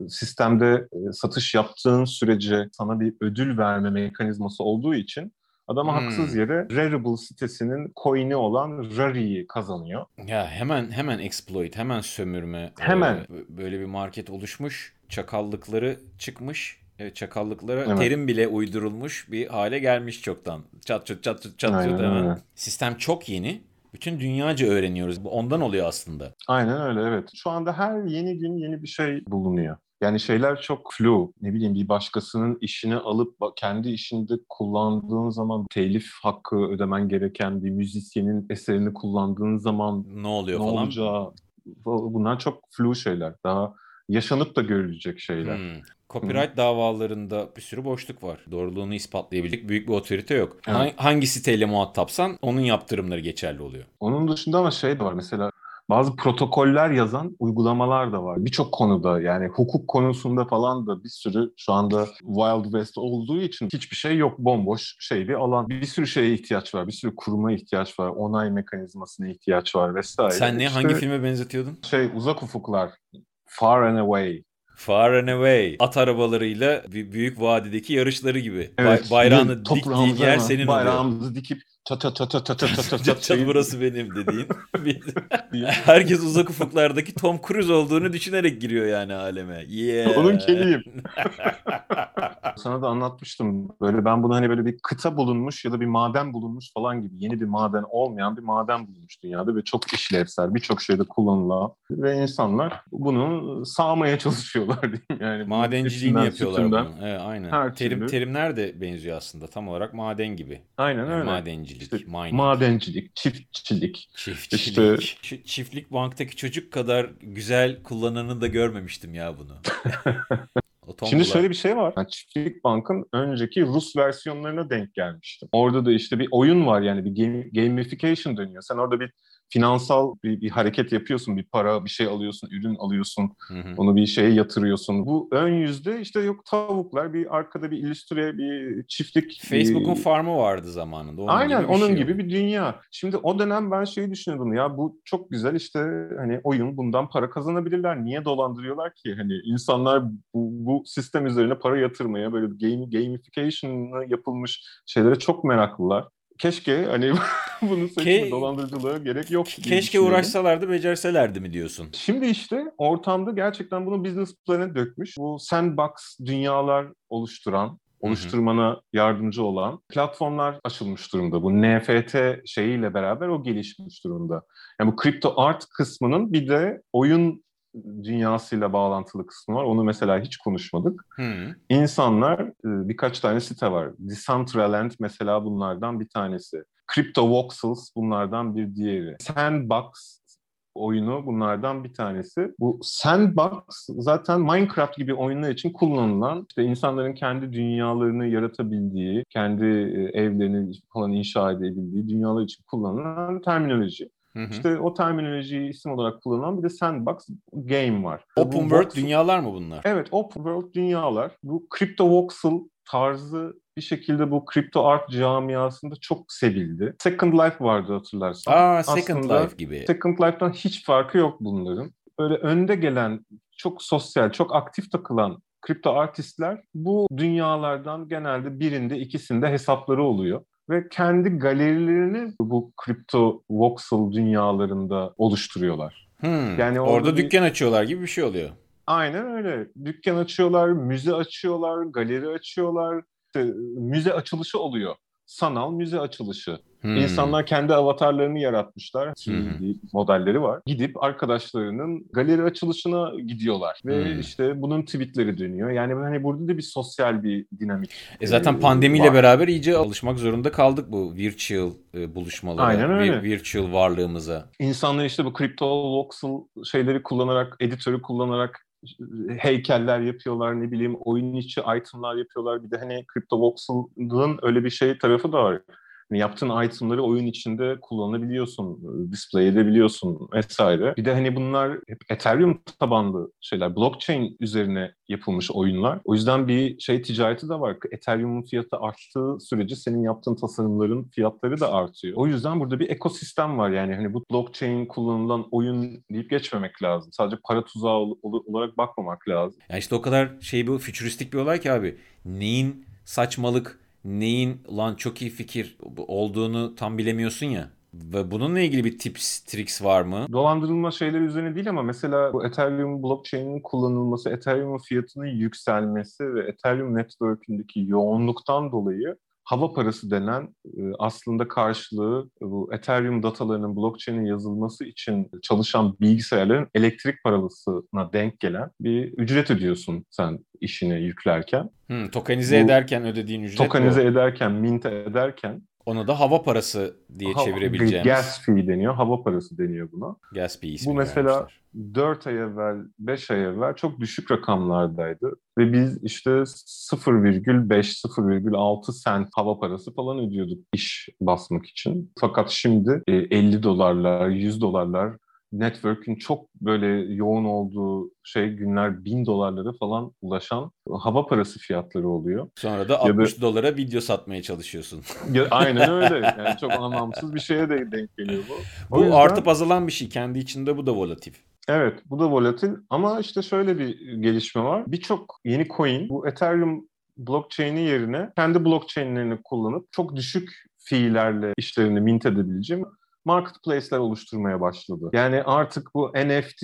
sistemde e, satış yaptığın sürece sana bir ödül verme mekanizması olduğu için Adama Hmm. haksız yere Rarible sitesinin coin'i olan Rari'yi kazanıyor. Ya hemen hemen exploit, hemen sömürme. Hemen. Ee, böyle bir market oluşmuş. Çakallıkları çıkmış. e, Çakallıklara Evet. terim bile uydurulmuş bir hale gelmiş çoktan. Çat çat çat çat çat Aynen hemen. öyle. Sistem çok yeni. Bütün dünyaca öğreniyoruz. Bu ondan oluyor aslında. Aynen öyle evet. Şu anda her yeni gün yeni bir şey bulunuyor. Yani şeyler çok flu. Ne bileyim bir başkasının işini alıp kendi işinde kullandığın zaman telif hakkı ödemen gereken bir müzisyenin eserini kullandığın zaman Ne oluyor ne falan. olacağı bu- bunlar çok flu şeyler. Daha yaşanıp da görülecek şeyler. Hmm. Copyright davalarında bir sürü boşluk var. Doğruluğunu ispatlayabilecek büyük bir otorite yok. Evet. Ha- Hangi siteyle muhatapsan onun yaptırımları geçerli oluyor. Onun dışında ama şey de var mesela bazı protokoller yazan uygulamalar da var. Birçok konuda yani hukuk konusunda falan da bir sürü şu anda Wild West olduğu için hiçbir şey yok. Bomboş şey bir alan. Bir sürü şeye ihtiyaç var. Bir sürü kuruma ihtiyaç var. Onay mekanizmasına ihtiyaç var vesaire. Sen ne İşte hangi filme benzetiyordun? Şey uzak ufuklar. Far and Away. Far and Away. At arabalarıyla bir büyük vadideki yarışları gibi. Bay- Evet, bayrağını bir diktiğin toprağımızı yer senin oluyor. Bayrağımızı dikip ta ta ta ta ta ta ta ta ta burası benim dediğin. Herkes uzak ufuklardaki Tom Cruise olduğunu düşünerek giriyor yani aleme. Yeah. Onun keliyim. Sana da anlatmıştım. Böyle ben bunu hani böyle bir kıta bulunmuş ya da bir maden bulunmuş falan gibi yeni bir maden olmayan bir maden bulunmuş dünyada ve çok işlevsel, birçok şeyde kullanılan ve insanlar bunu sağmaya çalışıyorlar diyeyim yani. Madenciliğini yapıyorlar sütünden. bunu. Evet, aynen. her Terim türlü. terimler de benziyor aslında. Tam olarak maden gibi. Aynen Yani öyle. Madencilik, mining, Madencilik, çiftçilik. çiftçilik. işte- Şu çiftlik banktaki çocuk kadar güzel kullananı da görmemiştim ya bunu. Şimdi şöyle bir şey var. Ben Çiftlik Bank'ın önceki Rus versiyonlarına denk gelmiştim. Orada da işte bir oyun var yani bir game- gamification dönüyor. Sen orada bir finansal bir, bir hareket yapıyorsun. Bir para, bir şey alıyorsun, ürün alıyorsun. Hı hı. Onu bir şeye yatırıyorsun. Bu ön yüzde işte yok tavuklar, bir arkada bir illüstre, bir çiftlik. Facebook'un bir- farmı vardı zamanında. Onun Aynen gibi onun şey gibi bir dünya. Şimdi o dönem ben şeyi düşünüyordum ya bu çok güzel işte hani oyun bundan para kazanabilirler. Niye dolandırıyorlar ki? Hani insanlar bu, bu sistem üzerine para yatırmaya böyle game, gamification'ı yapılmış şeylere çok meraklılar. Keşke hani bunu seçme Ke- dolandırıcılığa gerek yok. Keşke uğraşsalardı, becerselerdi mi diyorsun? Şimdi işte ortamda gerçekten bunu business plan'e dökmüş. Bu sandbox dünyalar oluşturan, oluşturmana yardımcı olan platformlar açılmış durumda. Bu NFT şeyiyle beraber o gelişmiş durumda. Yani bu kripto art kısmının bir de oyun dünyasıyla bağlantılı kısmı var. Onu mesela hiç konuşmadık. Hı. İnsanlar e, birkaç tane site var. Decentraland mesela bunlardan bir tanesi. Crypto Voxels bunlardan bir diğeri. Sandbox oyunu bunlardan bir tanesi. Bu Sandbox zaten Minecraft gibi oyunlar için kullanılan işte insanların kendi dünyalarını yaratabildiği, kendi e, evlerini falan inşa edebildiği dünyalar için kullanılan terminoloji. Hı hı. İşte o terminolojiyi isim olarak kullanılan bir de Sandbox game var. Open Bu World voxel- dünyalar mı bunlar? Evet, open world dünyalar. Bu crypto voxel tarzı bir şekilde bu kripto art camiasında çok sevildi. Second Life vardı hatırlarsan. Aa, Second Aslında Life gibi. Second Life'dan hiç farkı yok bunların. Böyle önde gelen, çok sosyal, çok aktif takılan kripto artistler bu dünyalardan genelde birinde, ikisinde hesapları oluyor. Ve kendi galerilerini bu kripto voxel dünyalarında oluşturuyorlar. Hmm. Yani Orada, orada bir- dükkan açıyorlar gibi bir şey oluyor. Aynen öyle. Dükkan açıyorlar, müze açıyorlar, galeri açıyorlar. İşte, müze açılışı oluyor. Sanal müze açılışı. Hmm. İnsanlar kendi avatarlarını yaratmışlar. 3D modelleri var. Gidip arkadaşlarının galeri açılışına gidiyorlar. Ve Hmm. işte bunun tweetleri dönüyor. Yani hani burada da bir sosyal bir dinamik. E zaten e, pandemiyle var. beraber iyice alışmak zorunda kaldık bu virtual e, buluşmalara, Aynen öyle. vir- virtual varlığımıza. İnsanlar işte bu kripto voxel şeyleri kullanarak, editörü kullanarak heykeller yapıyorlar, ne bileyim oyun içi itemlar yapıyorlar. Bir de hani kripto voxel'ın öyle bir şey tarafı da var. Hani yaptığın itemları oyun içinde kullanabiliyorsun, display edebiliyorsun vesaire. Bir de hani bunlar hep Ethereum tabanlı şeyler, blockchain üzerine yapılmış oyunlar. O yüzden bir şey ticareti de var. Ethereum'un fiyatı arttığı sürece senin yaptığın tasarımların fiyatları da artıyor. O yüzden burada bir ekosistem var. Yani hani bu blockchain kullanılan oyun deyip geçmemek lazım. Sadece para tuzağı olarak bakmamak lazım. Yani işte o kadar şey bu fütüristik bir olay ki abi. Neyin saçmalık, neyin lan çok iyi fikir olduğunu tam bilemiyorsun ya. Ve bununla ilgili bir tips, tricks var mı? Dolandırılma şeyleri üzerine değil ama mesela bu Ethereum blockchain'in kullanılması, Ethereum'un fiyatının yükselmesi ve Ethereum network'ündeki yoğunluktan dolayı hava parası denen e, aslında karşılığı bu Ethereum datalarının blockchain'e yazılması için çalışan bilgisayarların elektrik paralısına denk gelen bir ücret ödüyorsun sen işine yüklerken. Hmm, tokenize bu, ederken ödediğin ücret Tokenize bu. ederken, mint ederken onu da hava parası diye ha, çevirebileceğimiz. Gas fee deniyor. Hava parası deniyor buna. Gas fee ismi Bu mesela vermişler. 4 ay evvel, 5 ay evvel çok düşük rakamlardaydı. Ve biz işte 0,5-0,6 sent hava parası falan ödüyorduk iş basmak için. Fakat şimdi 50 dolarlar, 100 dolarlar network'ün çok böyle yoğun olduğu şey günler bin dolarlara falan ulaşan hava parası fiyatları oluyor. Sonra da 60 da, dolara video satmaya çalışıyorsun. Ya, aynen öyle. Yani çok anlamsız bir şeye de denk geliyor bu. O bu yüzden, artıp azalan bir şey. Kendi içinde bu da volatil. Evet bu da volatil ama işte şöyle bir gelişme var. Birçok yeni coin bu Ethereum blockchain'i yerine kendi blockchain'lerini kullanıp çok düşük fiillerle işlerini mint edebileceğim marketplace'ler oluşturmaya başladı. Yani artık bu NFT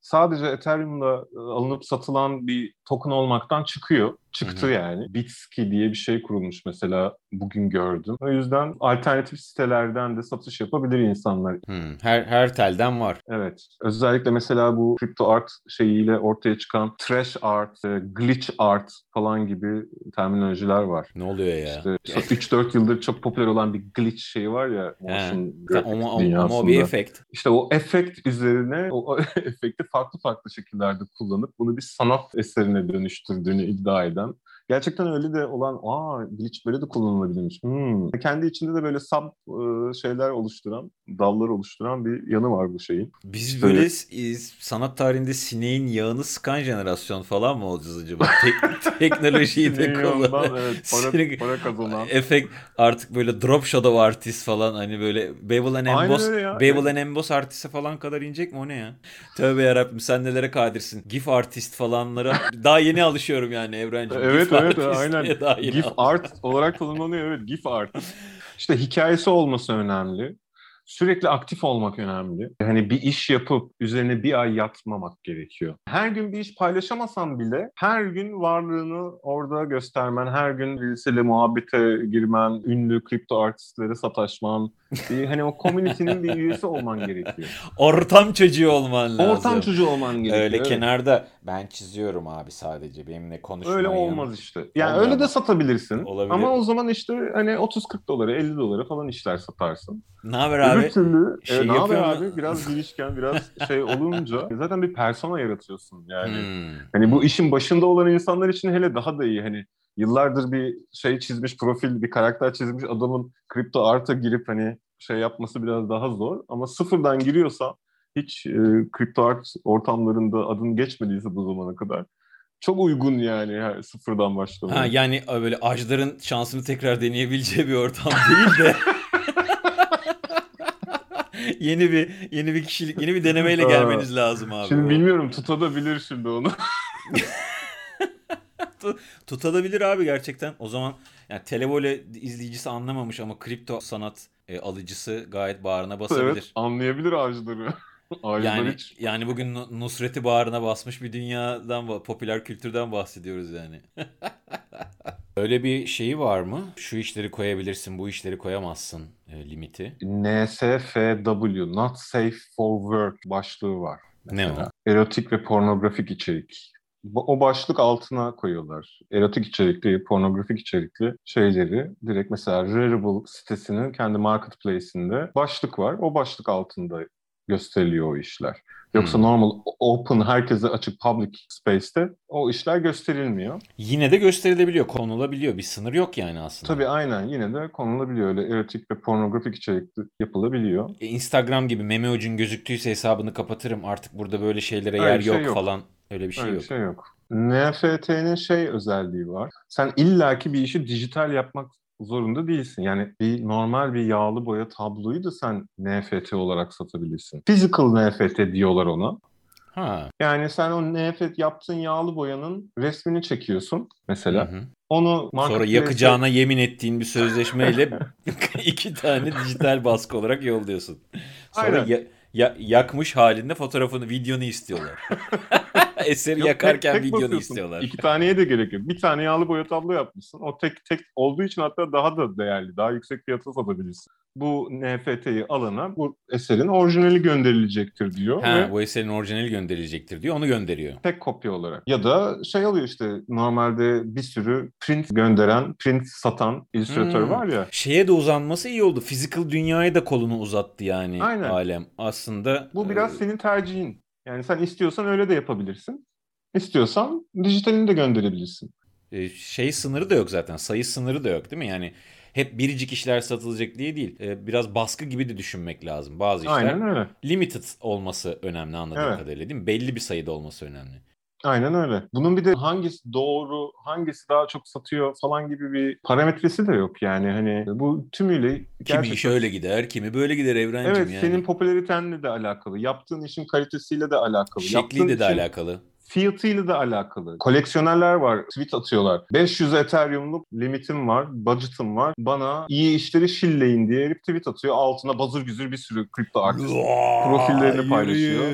sadece Ethereum'da e, alınıp satılan bir token olmaktan çıkıyor. Çıktı Hı-hı. yani. Bitski diye bir şey kurulmuş mesela bugün gördüm. O yüzden alternatif sitelerden de satış yapabilir insanlar. Hmm. Her her telden var. Evet. Özellikle mesela bu crypto art şeyiyle ortaya çıkan trash art, e, glitch art falan gibi terminolojiler var. Ne oluyor ya? İşte, işte 3-4 yıldır çok popüler olan bir glitch şeyi var ya motion ama, ama, ama o bir efekt. İşte o efekt üzerine o, o efekti farklı farklı şekillerde kullanıp bunu bir sanat eserine dönüştürdüğünü iddia eden gerçekten öyle de olan aa glitch böyle de kullanılabilirmiş. Hmm. Kendi içinde de böyle sub e, şeyler oluşturan, dallar oluşturan bir yanı var bu şeyin. Biz böyle, böyle sanat tarihinde sineğin yağını sıkan jenerasyon falan mı olacağız acaba? Tek, teknolojiyi de kullanan. Evet, para, para kazanan. Efekt artık böyle drop shadow artist falan hani böyle Bevel and Emboss, Bevel and Emboss artisti falan kadar inecek mi o ne ya? Tövbe yarabbim sen nelere kadirsin. GIF artist falanlara daha yeni alışıyorum yani Evrencim. Evet GIF evet aynen. GIF art olarak tanımlanıyor evet GIF art. İşte hikayesi olması önemli. Sürekli aktif olmak önemli. Hani bir iş yapıp üzerine bir ay yatmamak gerekiyor. Her gün bir iş paylaşamasan bile her gün varlığını orada göstermen, her gün birisiyle muhabbete girmen, ünlü kripto artistleri sataşman, bir, hani o community'nin bir üyesi olman gerekiyor. Ortam çocuğu olman lazım. Ortam çocuğu olman gerekiyor. Öyle evet. kenarda ben çiziyorum abi sadece benimle konuşmayın. Öyle olmaz işte. Yani Olmaz. öyle de satabilirsin. Olabilir. Ama o zaman işte hani 30-40 dolara 50 dolara falan işler satarsın. Ne haber abi? Öbür türlü şey e, ne haber abi? Biraz girişken biraz şey olunca zaten bir persona yaratıyorsun yani. Hmm. Hani bu işin başında olan insanlar için hele daha da iyi hani yıllardır bir şey çizmiş profil, bir karakter çizmiş adamın kripto arta girip hani şey yapması biraz daha zor. Ama sıfırdan giriyorsa hiç e, kripto art ortamlarında adın geçmediyse bu zamana kadar çok uygun yani sıfırdan başlamak. Ha yani böyle ajların şansını tekrar deneyebileceği bir ortam değil de yeni bir yeni bir kişilik, yeni bir denemeyle gelmeniz lazım abi. Şimdi bilmiyorum tutabilir şimdi onu. tutabilir abi gerçekten. O zaman yani televole izleyicisi anlamamış ama kripto sanat e, alıcısı gayet bağrına basabilir. Evet, anlayabilir ağaçları. yani hiç... yani bugün Nusret'i bağrına basmış bir dünyadan popüler kültürden bahsediyoruz yani. Öyle bir şeyi var mı? Şu işleri koyabilirsin, bu işleri koyamazsın e, limiti. NSFW, Not Safe for Work başlığı var. Mesela. Ne o? Erotik ve pornografik içerik o başlık altına koyuyorlar. Erotik içerikli, pornografik içerikli şeyleri direkt mesela Rarible sitesinin kendi marketplace'inde başlık var. O başlık altında gösteriliyor o işler. Yoksa Hmm. normal open herkese açık public space'te o işler gösterilmiyor. Yine de gösterilebiliyor, konulabiliyor. Bir sınır yok yani aslında. Tabii aynen yine de konulabiliyor. Öyle erotik ve pornografik içerikli yapılabiliyor. E, Instagram gibi meme ucun gözüktüyse hesabını kapatırım. Artık burada böyle şeylere Öyle yer şey yok, yok. falan. Öyle bir şey Öyle yok. bir şey yok. NFT'nin şey özelliği var. Sen illaki bir işi dijital yapmak zorunda değilsin. Yani bir normal bir yağlı boya tabloyu da sen NFT olarak satabilirsin. Physical NFT diyorlar ona. Ha. Yani sen o NFT yaptığın yağlı boyanın resmini çekiyorsun mesela. Hı hı. Onu Sonra yakacağına yemin ettiğin bir sözleşmeyle iki tane dijital baskı olarak yolluyorsun. Sonra Aynen. ya- ya- yakmış halinde fotoğrafını, videonu istiyorlar. Eseri Yok, yakarken tek- tek videonu basıyorsun. istiyorlar. İki taneye de gerek yok. Bir tane yağlı boya tablo yapmışsın. O tek tek olduğu için hatta daha da değerli, daha yüksek fiyata satabilirsin. Bu NFT'yi alana bu eserin orijinali gönderilecektir diyor Ha, ve bu eserin orijinali gönderilecektir diyor. Onu gönderiyor. tek kopya olarak. Ya da şey alıyor işte normalde bir sürü print gönderen, print satan illüstratör Hmm. var ya. Şeye de uzanması iyi oldu. Physical dünyaya da kolunu uzattı yani Aynen. alem. Aslında Bu biraz e, senin tercihin. Yani sen istiyorsan öyle de yapabilirsin. İstiyorsan dijitalini de gönderebilirsin. e, şey sınırı da yok zaten. Sayı sınırı da yok değil mi? Yani hep biricik işler satılacak diye değil. E, biraz baskı gibi de düşünmek lazım. Bazı işler Aynen öyle. limited olması önemli anladığım Evet. kadarıyla değil mi? Belli bir sayıda olması önemli. Aynen öyle. Bunun bir de hangisi doğru, hangisi daha çok satıyor falan gibi bir parametresi de yok yani. Hani bu tümüyle Kimi gerçekten... şöyle gider, kimi böyle gider Evrencim Evet, yani. senin popülaritenle de alakalı, yaptığın işin kalitesiyle de alakalı, Şekliyle de işin alakalı. Fiyatıyla da alakalı. Koleksiyonerler var, tweet atıyorlar. 500 Ethereum'luk limitim var, budget'ım var. Bana iyi işleri şilleyin diye herif tweet atıyor. Altına bazır güzür bir sürü kripto artist. Profillerini paylaşıyor.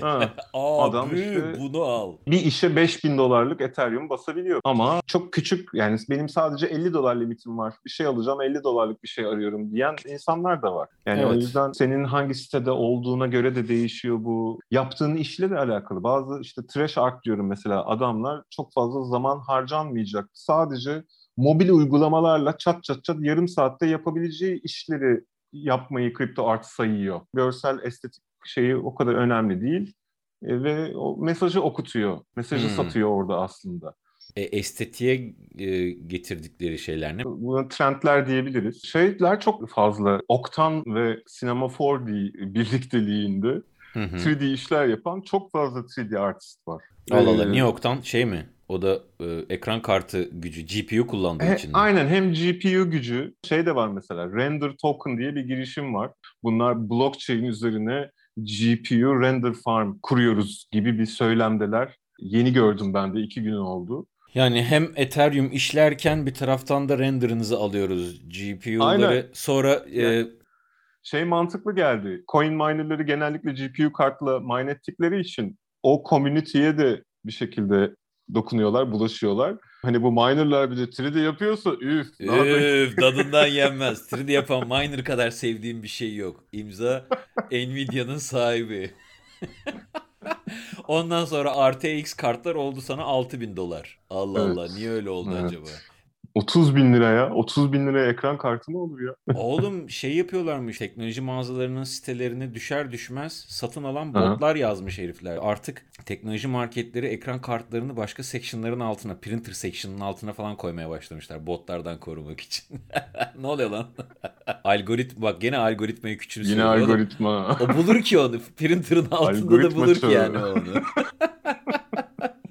Ha. Abi Adam işte- bunu al. bir işe 5000 dolarlık Ethereum basabiliyor. Ama çok küçük yani benim sadece 50 dolar limitim var. Bir şey alacağım 50 dolarlık bir şey arıyorum diyen insanlar da var. Yani o Evet. yüzden senin hangi sitede olduğuna göre de değişiyor bu. Yaptığın işle de alakalı. Bazı işte trash art diyorum mesela adamlar çok fazla zaman harcanmayacak. Sadece mobil uygulamalarla çat çat çat yarım saatte yapabileceği işleri yapmayı kripto art sayıyor. Görsel estetik şeyi o kadar önemli değil. E, ve o mesajı okutuyor. Mesajı Hmm. satıyor orada aslında. E, estetiğe e, getirdikleri şeyler ne? Buna trendler diyebiliriz. Şeyler çok fazla. Oktan ve Cinema 4D birlikteliğinde Hı hı. 3D işler yapan çok fazla 3D artist var. Allah Allah. Ee, New York'tan şey mi? O da e, ekran kartı gücü, GPU kullandığı He, için aynen hem GPU gücü şey de var mesela render token diye bir girişim var. Bunlar blockchain üzerine GPU render farm kuruyoruz gibi bir söylemdeler. Yeni gördüm ben de iki gün oldu. Yani hem Ethereum işlerken bir taraftan da render'ınızı alıyoruz. GPU'ları Aynen. sonra e, Şey mantıklı geldi. Coin minerları genellikle GPU kartla mine ettikleri için o community'ye de bir şekilde dokunuyorlar, bulaşıyorlar. Hani bu minerlar bir de 3D yapıyorsa üf. Üf, tadından yenmez. 3D yapan miner kadar sevdiğim bir şey yok. İmza Nvidia'nın sahibi. Ondan sonra RTX kartlar oldu sana 6000 dolar. Allah Evet. Allah niye öyle oldu Evet. acaba? 30 bin liraya, 30 bin liraya ekran kartı mı olur ya? Oğlum şey yapıyorlarmış teknoloji mağazalarının sitelerini düşer düşmez satın alan Aha. botlar yazmış herifler. Artık teknoloji marketleri ekran kartlarını başka section'ların altına, printer section'ın altına falan koymaya başlamışlar botlardan korumak için. ne oluyor lan? Algoritma bak gene algoritmayı küçüğü Yine algoritma. O bulur ki onu. Printer'ın altında da Algoritma bulur ki yani onu.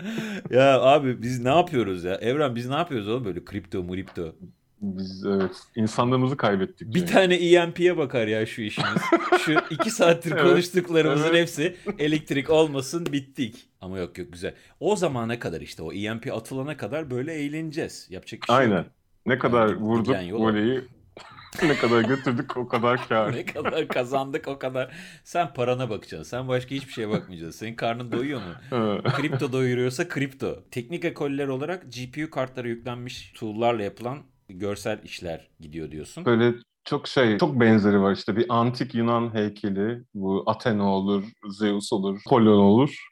ya abi biz ne yapıyoruz ya? Evren biz ne yapıyoruz oğlum böyle kripto muripto? Biz evet insanlığımızı kaybettik. Bir yani. tane EMP'ye bakar ya şu işimiz. Şu iki saattir Evet, konuştuklarımızın evet. hepsi elektrik olmasın bittik. Ama yok yok güzel. O zamana kadar işte o EMP atılana kadar böyle eğleneceğiz. Yapacak bir şey Aynen. yok. Ne kadar Gid- vurduk voleyi, ne kadar götürdük o kadar kar. Ne kadar kazandık o kadar. Sen parana bakacaksın. Sen başka hiçbir şeye bakmayacaksın. Senin karnın doyuyor mu? Kripto doyuruyorsa kripto. Teknik ekoller olarak GPU kartlara yüklenmiş tool'larla yapılan görsel işler gidiyor diyorsun. Böyle çok şey, çok benzeri var işte bir antik Yunan heykeli, bu Athena olur, Zeus olur, Apollon olur.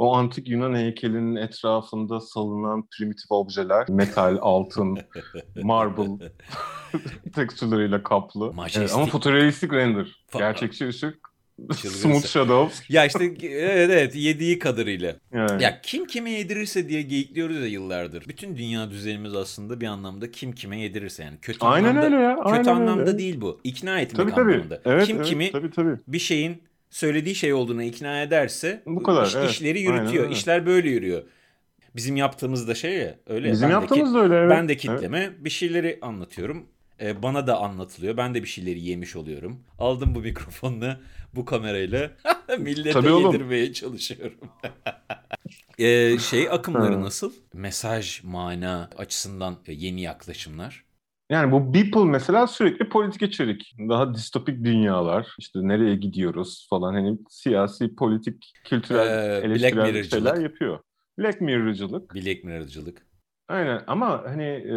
O antik Yunan heykelinin etrafında salınan primitif objeler, metal, altın, marble tekstürleriyle kaplı. Evet, ama fotorealistik render. Fa- Gerçekçi ışık Smooth Shadows. Ya işte evet evet yediği kadarıyla. Yani. Ya kim kime yedirirse diye geyikliyoruz ya yıllardır. Bütün dünya düzenimiz aslında bir anlamda kim kime yedirirse yani. Kötü Aynen anlamda, öyle ya. Kötü aynen anlamda öyle. değil bu. İkna etmek Tabii tabii. anlamında. Evet, kim evet, kimi tabii tabii. bir şeyin söylediği şey olduğuna ikna ederse Bu kadar, iş- evet. işleri Aynen yürütüyor. öyle. İşler böyle yürüyor. Bizim yaptığımız da şey ya öyle. Bizim Ben de yaptığımız ki- da öyle. Evet. Ben de Evet. kitleme bir şeyleri anlatıyorum. Ee, bana da anlatılıyor. Ben de bir şeyleri yemiş oluyorum. Aldım bu mikrofonla bu kamerayla millete Tabii oğlum. yedirmeye çalışıyorum. Ee, şey akımları nasıl? Mesaj, mana açısından yeni yaklaşımlar. Yani bu Beeple mesela sürekli politik içerik. Daha distopik dünyalar, işte nereye gidiyoruz falan hani siyasi, politik, kültürel, Ee, Black eleştirel Mirror'cılık. şeyler yapıyor. Black Mirror'cılık. Bilek miracılık. Aynen ama hani e,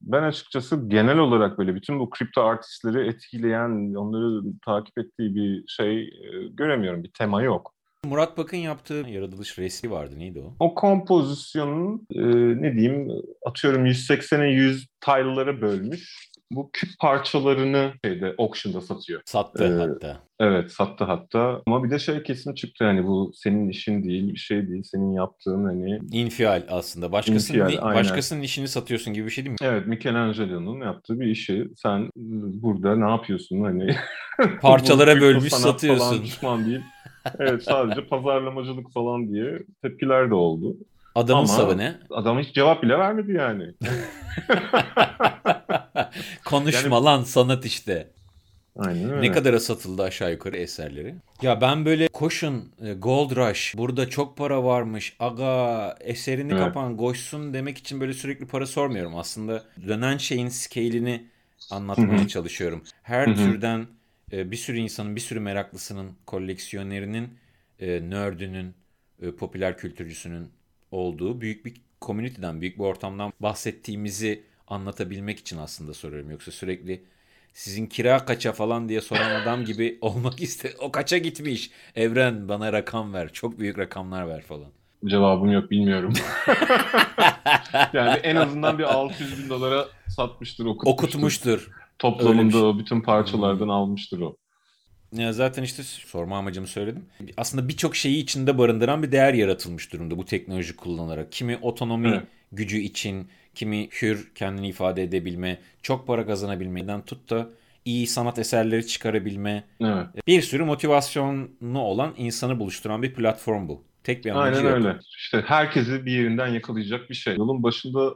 ben açıkçası genel olarak böyle bütün bu kripto artistleri etkileyen, onları takip ettiği bir şey e, göremiyorum. Bir tema yok. Murat Bakın yaptığı yaratılış resmi vardı. Neydi o? O kompozisyonun e, ne diyeyim atıyorum 180'e 100 tile'lara bölmüş. Bu küp parçalarını şeyde auction'da satıyor. Sattı Ee, hatta. Evet sattı hatta. Ama bir de şey kesin çıktı hani bu senin işin değil, bir şey değil. Senin yaptığın hani İnfial aslında. Başkasının, İnfial, aynen. başkasının işini satıyorsun gibi bir şey değil mi? evet Michelangelo'nun yaptığı bir işi sen burada ne yapıyorsun hani Parçalara bölmüş sanat Falan satıyorsun. düşman değil. Evet sadece pazarlamacılık falan diye tepkiler de oldu. Adamın Ama- savı ne? Adam hiç cevap bile vermedi yani. Konuşma lan sanat işte. Aynen öyle. Ne kadara satıldı aşağı yukarı eserleri? Ya ben böyle koşun e, Gold Rush burada çok para varmış aga eserini Evet. kapan koşsun demek için böyle sürekli para sormuyorum. Aslında dönen şeyin scale'ini anlatmaya çalışıyorum. Her türden e, bir sürü insanın bir sürü meraklısının koleksiyonerinin e, nerdünün e, popüler kültürcüsünün olduğu büyük bir komüniteden büyük bir ortamdan bahsettiğimizi anlatabilmek için aslında soruyorum. Yoksa sürekli sizin kira kaça falan diye soran adam gibi olmak iste. O kaça gitmiş? Evren bana rakam ver. Çok büyük rakamlar ver falan. Cevabım yok bilmiyorum. yani en azından bir 600 bin dolara satmıştır, okutmuştur. Okutmuştur. Toplamında şey. o bütün parçalardan almıştır o. Ya zaten işte sorma amacımı söyledim. Aslında birçok şeyi içinde barındıran bir değer yaratılmış durumda bu teknoloji kullanarak. Kimi otonomi Evet. gücü için, kimi hür kendini ifade edebilme, çok para kazanabilmeden tut da iyi sanat eserleri çıkarabilme, Evet. bir sürü motivasyonu olan insanı buluşturan bir platform bu. Tek bir amacı Aynen yok. öyle. İşte herkesi bir yerinden yakalayacak bir şey. Yolun başında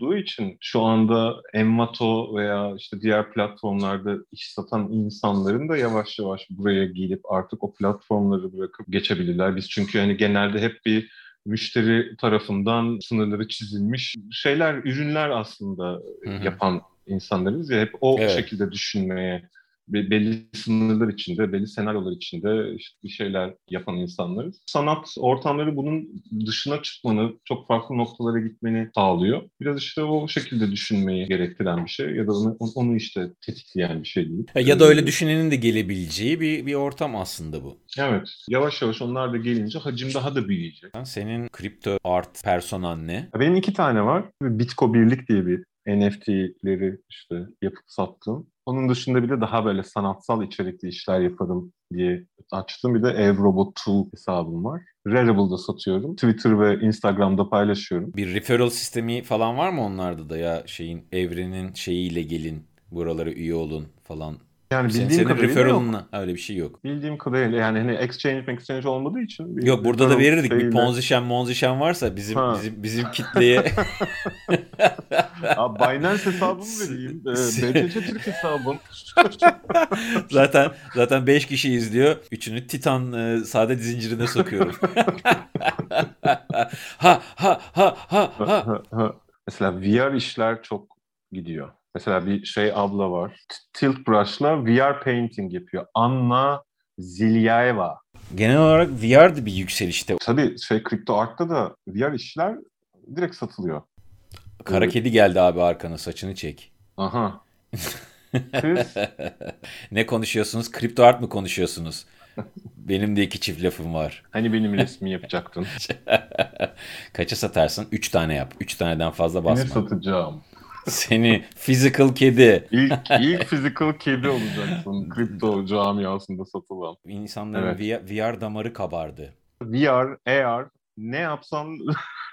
olduğu için şu anda Envato veya işte diğer platformlarda iş satan insanların da yavaş yavaş buraya gelip artık o platformları bırakıp geçebilirler. Biz çünkü hani genelde hep bir müşteri tarafından sınırları çizilmiş şeyler, ürünler aslında Hı hı. yapan insanlarız ya hep o Evet. şekilde düşünmeye belli sınırlar içinde, belli senaryolar içinde işte bir şeyler yapan insanlarız. Sanat ortamları bunun dışına çıkmanı, çok farklı noktalara gitmeni sağlıyor. Biraz işte o şekilde düşünmeyi gerektiren bir şey ya da onu, onu işte tetikleyen bir şey değil. Ya- da öyle Ee, düşünenin de gelebileceği bir, bir ortam aslında bu. Evet. Yavaş yavaş onlar da gelince hacim daha da büyüyecek. Senin kripto art personan ne? Benim iki tane var. Bitco Birlik diye bir NFT'leri işte yapıp sattım. Onun dışında bir de daha böyle sanatsal içerikli işler yaparım diye açtım. Bir de Evrobot Tool hesabım var. Rarable'da satıyorum. Twitter ve Instagram'da paylaşıyorum. Bir referral sistemi falan var mı onlarda da ya şeyin evrenin şeyiyle gelin buralara üye olun falan. Yani Senin, bildiğim senin yok. referral'ına öyle bir şey yok. Bildiğim kadarıyla yani hani exchange exchange olmadığı için. bir Yok burada da verirdik. Bir şeyle- ponzişen monzişen varsa bizim Ha. bizim bizim kitleye Abi Binance hesabımı vereyim. Ee, BTC Türk hesabım. zaten zaten 5 kişi izliyor. Üçünü Titan e, saadet zincirine sokuyorum. ha ha ha ha ha. Mesela VR işler çok gidiyor. Mesela bir şey abla var. Tilt Brush'la VR painting yapıyor. Anna Zilyaeva. Genel olarak VR bir yükselişte. Tabii şey kripto art'ta da VR işler direkt satılıyor. Kara Evet. kedi geldi abi arkana saçını çek. Aha. Ne konuşuyorsunuz? Kripto art mı konuşuyorsunuz? Benim de iki çift lafım var. hani benim resmi yapacaktın. Kaça satarsın? 3 tane yap. 3 taneden fazla Ne basma. satacağım? Seni physical kedi. İlk, ilk physical kedi olacaksın kripto camiasında satılan. İnsanların Evet. VR, VR damarı kabardı. VR, AR ne yapsan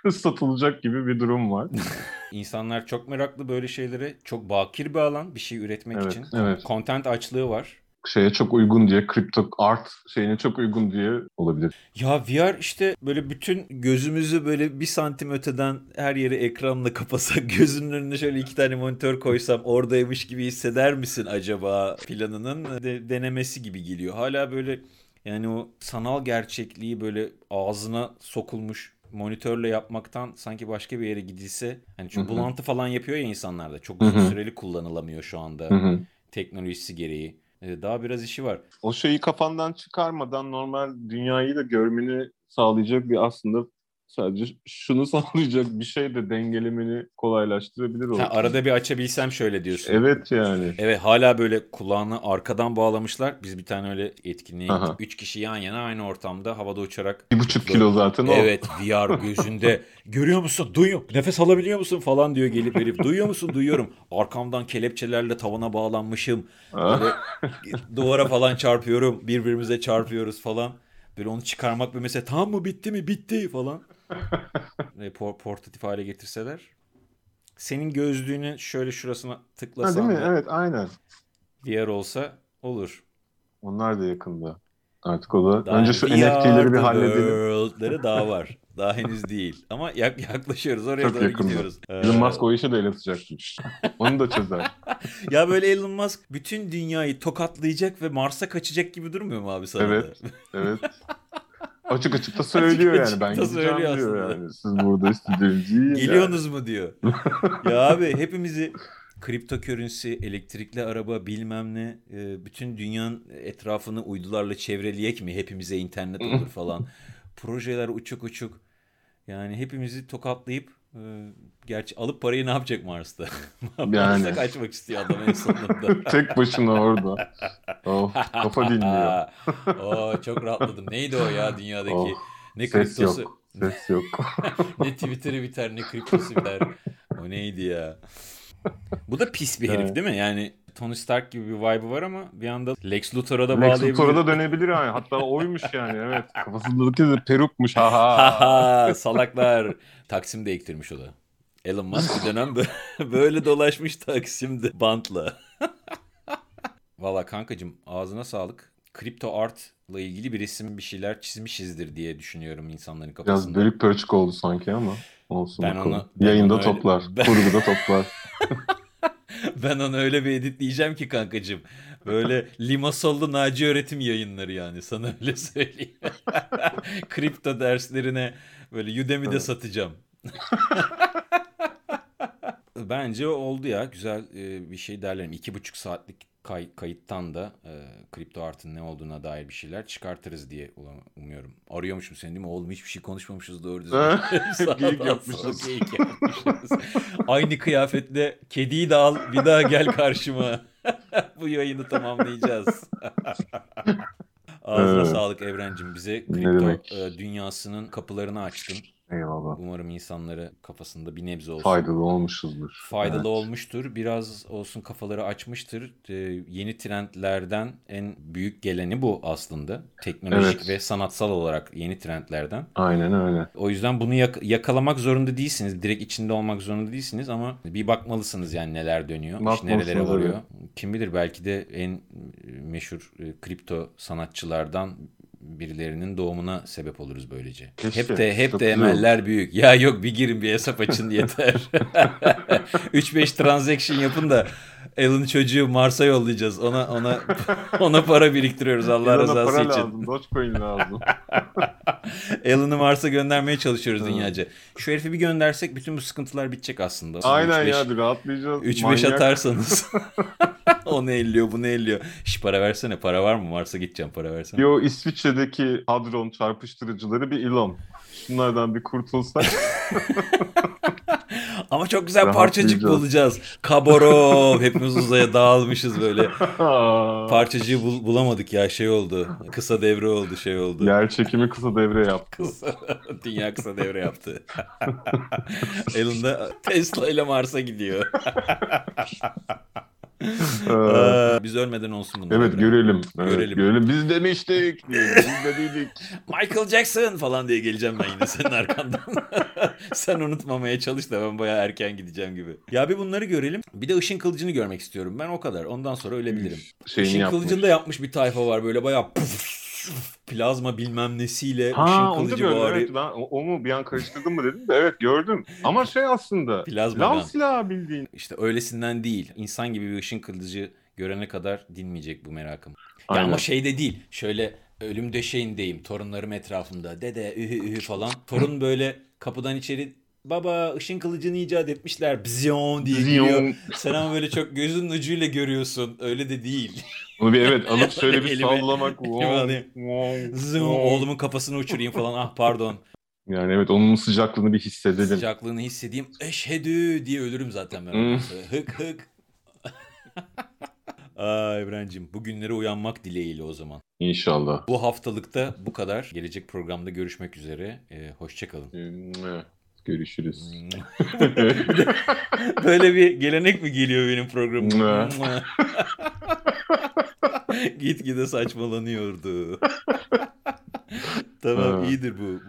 satılacak gibi bir durum var. İnsanlar çok meraklı böyle şeylere. Çok bakir bir alan bir şey üretmek Evet, için. evet. Content açlığı var. Şeye çok uygun diye, kripto art şeyine çok uygun diye olabilir. Ya VR işte böyle bütün gözümüzü böyle bir santim öteden her yeri ekranla kapasak gözünün önüne şöyle iki tane monitör koysam oradaymış gibi hisseder misin acaba planının de- denemesi gibi geliyor. Hala böyle yani o sanal gerçekliği böyle ağzına sokulmuş monitörle yapmaktan sanki başka bir yere gidilse hani çünkü bulantı falan yapıyor ya insanlarda çok uzun süreli kullanılamıyor şu anda teknolojisi gereği. Ee, Daha biraz işi var. O şeyi kafandan çıkarmadan normal dünyayı da görmeni sağlayacak bir aslında sadece şunu sağlayacak bir şey de dengelemeni kolaylaştırabilir. Ha, arada bir açabilsem şöyle diyorsun. Evet yani. Evet hala böyle kulağını arkadan bağlamışlar. Biz bir tane öyle etkinliğe Aha. Üç kişi yan yana aynı ortamda havada uçarak. Bir buçuk kilo zaten o. Evet VR gözünde. Görüyor musun? Duyuyor. Nefes alabiliyor musun? Falan diyor gelip herif. Duyuyor musun? Duyuyorum. Arkamdan kelepçelerle tavana bağlanmışım. Böyle duvara falan çarpıyorum. Birbirimize çarpıyoruz falan. Böyle onu çıkarmak bir mesele. Tamam mı? Bitti mi? Bitti falan. Por- portatif hale getirseler. Senin gözlüğünü şöyle şurasına ha, değil tıklasan mi? Evet aynen. VR olsa olur. Onlar da yakında. Artık o da. Daha Önce şu NFT'leri bir halledelim. Daha var. Daha henüz değil. Ama yak- yaklaşıyoruz. Oraya Çok doğru yakında. gidiyoruz. Elon Ee, Musk o işi de el atacakmış. Onu da çözer. ya böyle Elon Musk bütün dünyayı tokatlayacak ve Mars'a kaçacak gibi durmuyor mu abi sana Evet. da? Evet. Açık açık da söylüyor açık yani. Ben gideceğim diyor aslında. yani. Siz burada istediğiniz yiyin. Geliyorsunuz mu diyor. ya abi hepimizi kripto currency, elektrikli araba bilmem ne e, bütün dünyanın etrafını uydularla çevreleyek mi hepimize internet olur falan. Projeler uçuk uçuk. Yani hepimizi tokatlayıp gerçi alıp parayı ne yapacak Mars'ta? Yani. kaçmak istiyor adam en sonunda. Tek başına orada. Of, kafa dinliyor. Oo, çok rahatladım. Neydi o ya dünyadaki? Oh, ne ses kriptosu? yok. Ses yok. ne Twitter'ı biter ne kriptosu biter. O neydi ya? Bu da pis bir herif Evet. değil mi? Yani Tony Stark gibi bir vibe'ı var ama bir anda Lex Luthor'a da Lex bağlayabilir. Luthor'a da dönebilir yani. Hatta oymuş yani evet. Kafasındaki de perukmuş. Ha ha. Haha salaklar. Taksim'de ektirmiş o da. Elon Musk bir dönem bö- böyle dolaşmış Taksim'de bantla. Valla kankacım ağzına sağlık. Kripto art'la ilgili bir resim bir şeyler çizmişizdir diye düşünüyorum insanların Biraz kafasında. bölük pörçük oldu sanki ama. Olsun Ben bakalım. onu- ben Yayında onu öyle- toplar. Ben- Kurguda toplar. Ben onu öyle bir editleyeceğim ki kankacığım. Böyle Limasol'lu Naci öğretim yayınları yani sana öyle söyleyeyim. Kripto derslerine böyle Udemy'de Evet. satacağım. Bence oldu ya. Güzel e, bir şey derlerim. İki buçuk saatlik kay- kayıttan da e, kripto artın ne olduğuna dair bir şeyler çıkartırız diye umuyorum. Arıyormuşum seni değil mi? Oğlum hiçbir şey konuşmamışız doğru düzgün. Geyik yapmışız. geyik yapmışız. Aynı kıyafetle kediyi de al bir daha gel karşıma. Bu yayını tamamlayacağız. Ağzına Evet. sağlık Evrencim. Bize kripto e, dünyasının kapılarını açtın. Eyvallah. Umarım insanları kafasında bir nebze olsun. Faydalı olmuşuzdur. Faydalı Evet. olmuştur. Biraz olsun kafaları açmıştır. Ee, yeni trendlerden en büyük geleni bu aslında. Teknolojik Evet. ve sanatsal olarak yeni trendlerden. Aynen öyle. O yüzden bunu yak- yakalamak zorunda değilsiniz. Direkt içinde olmak zorunda değilsiniz ama bir bakmalısınız yani neler dönüyor. iş Bakmalısınız, nerelere varıyor. Kim bilir belki de en e, meşhur e, kripto sanatçılardan birilerinin doğumuna sebep oluruz böylece. Keşke. Hep de hep de olur. emeller büyük. Ya yok bir girin bir hesap açın yeter. 3-5 transaction yapın da Elon çocuğu Mars'a yollayacağız. Ona ona ona para biriktiriyoruz Allah Elon'a rızası para için. lazım. Dogecoin lazım. Alan'ı Mars'a göndermeye çalışıyoruz dünyaca. Şu herifi bir göndersek bütün bu sıkıntılar bitecek aslında. Aynen 3-5 ya rahatlayacağız. 3-5 Manyak. atarsanız. o ne elliyor bu ne elliyor. Şş para versene para var mı Mars'a gideceğim para versene. Bir o İsviçre'deki hadron çarpıştırıcıları bir Elon. Şunlardan bir kurtulsak. Ama çok güzel parçacık bulacağız. Kaborov. Hepimiz uzaya dağılmışız böyle. Parçacığı bul- bulamadık ya şey oldu. Kısa devre oldu şey oldu. Yer çekimi kısa devre yaptı. Kısa, dünya kısa devre yaptı. Elon da Tesla ile Mars'a gidiyor. Ee, Biz ölmeden olsun bunlar. evet görelim. Evet, Görelim. görelim. Biz demiştik. Biz de dedik. Michael Jackson falan diye geleceğim ben yine senin arkandan. Sen unutmamaya çalış da ben bayağı erken gideceğim gibi. Ya bir bunları görelim. Bir de ışın kılıcını görmek istiyorum. Ben o kadar. Ondan sonra ölebilirim. Şeyini Işın yapmış. kılıcında yapmış bir tayfa var böyle bayağı puf, plazma bilmem nesiyle Ha ışın onu kılıcı gördüm. var. Evet, ben o, o mu bir an karıştırdım mı dedim de evet gördüm. Ama şey aslında. Plazmadan. Lav silahı bildiğin. İşte öylesinden değil. İnsan gibi bir ışın kılıcı görene kadar dinmeyecek bu merakım. Ya ama şey de değil. Şöyle ölüm döşeğindeyim. Torunlarım etrafımda. Dede ühü ühü falan. Torun böyle kapıdan içeri baba ışın kılıcını icat etmişler. Bzyon diye giriyor. Sen ama böyle çok gözünün ucuyla görüyorsun. Öyle de değil. Onu bir evet alıp şöyle bir sallamak. oğlumun kafasını uçurayım falan. Ah pardon. Yani evet onun sıcaklığını bir hissedelim. Sıcaklığını hissedeyim. Eşhedü diye ölürüm zaten ben. Hmm. Hık hık. Aa Evrencim bugünlere uyanmak dileğiyle o zaman. İnşallah. Bu haftalıkta bu kadar. Gelecek programda görüşmek üzere. Ee, hoşçakalın. Evet, Görüşürüz. Böyle bir gelenek mi geliyor benim programım? Gitgide saçmalanıyordu. tamam iyidir bu.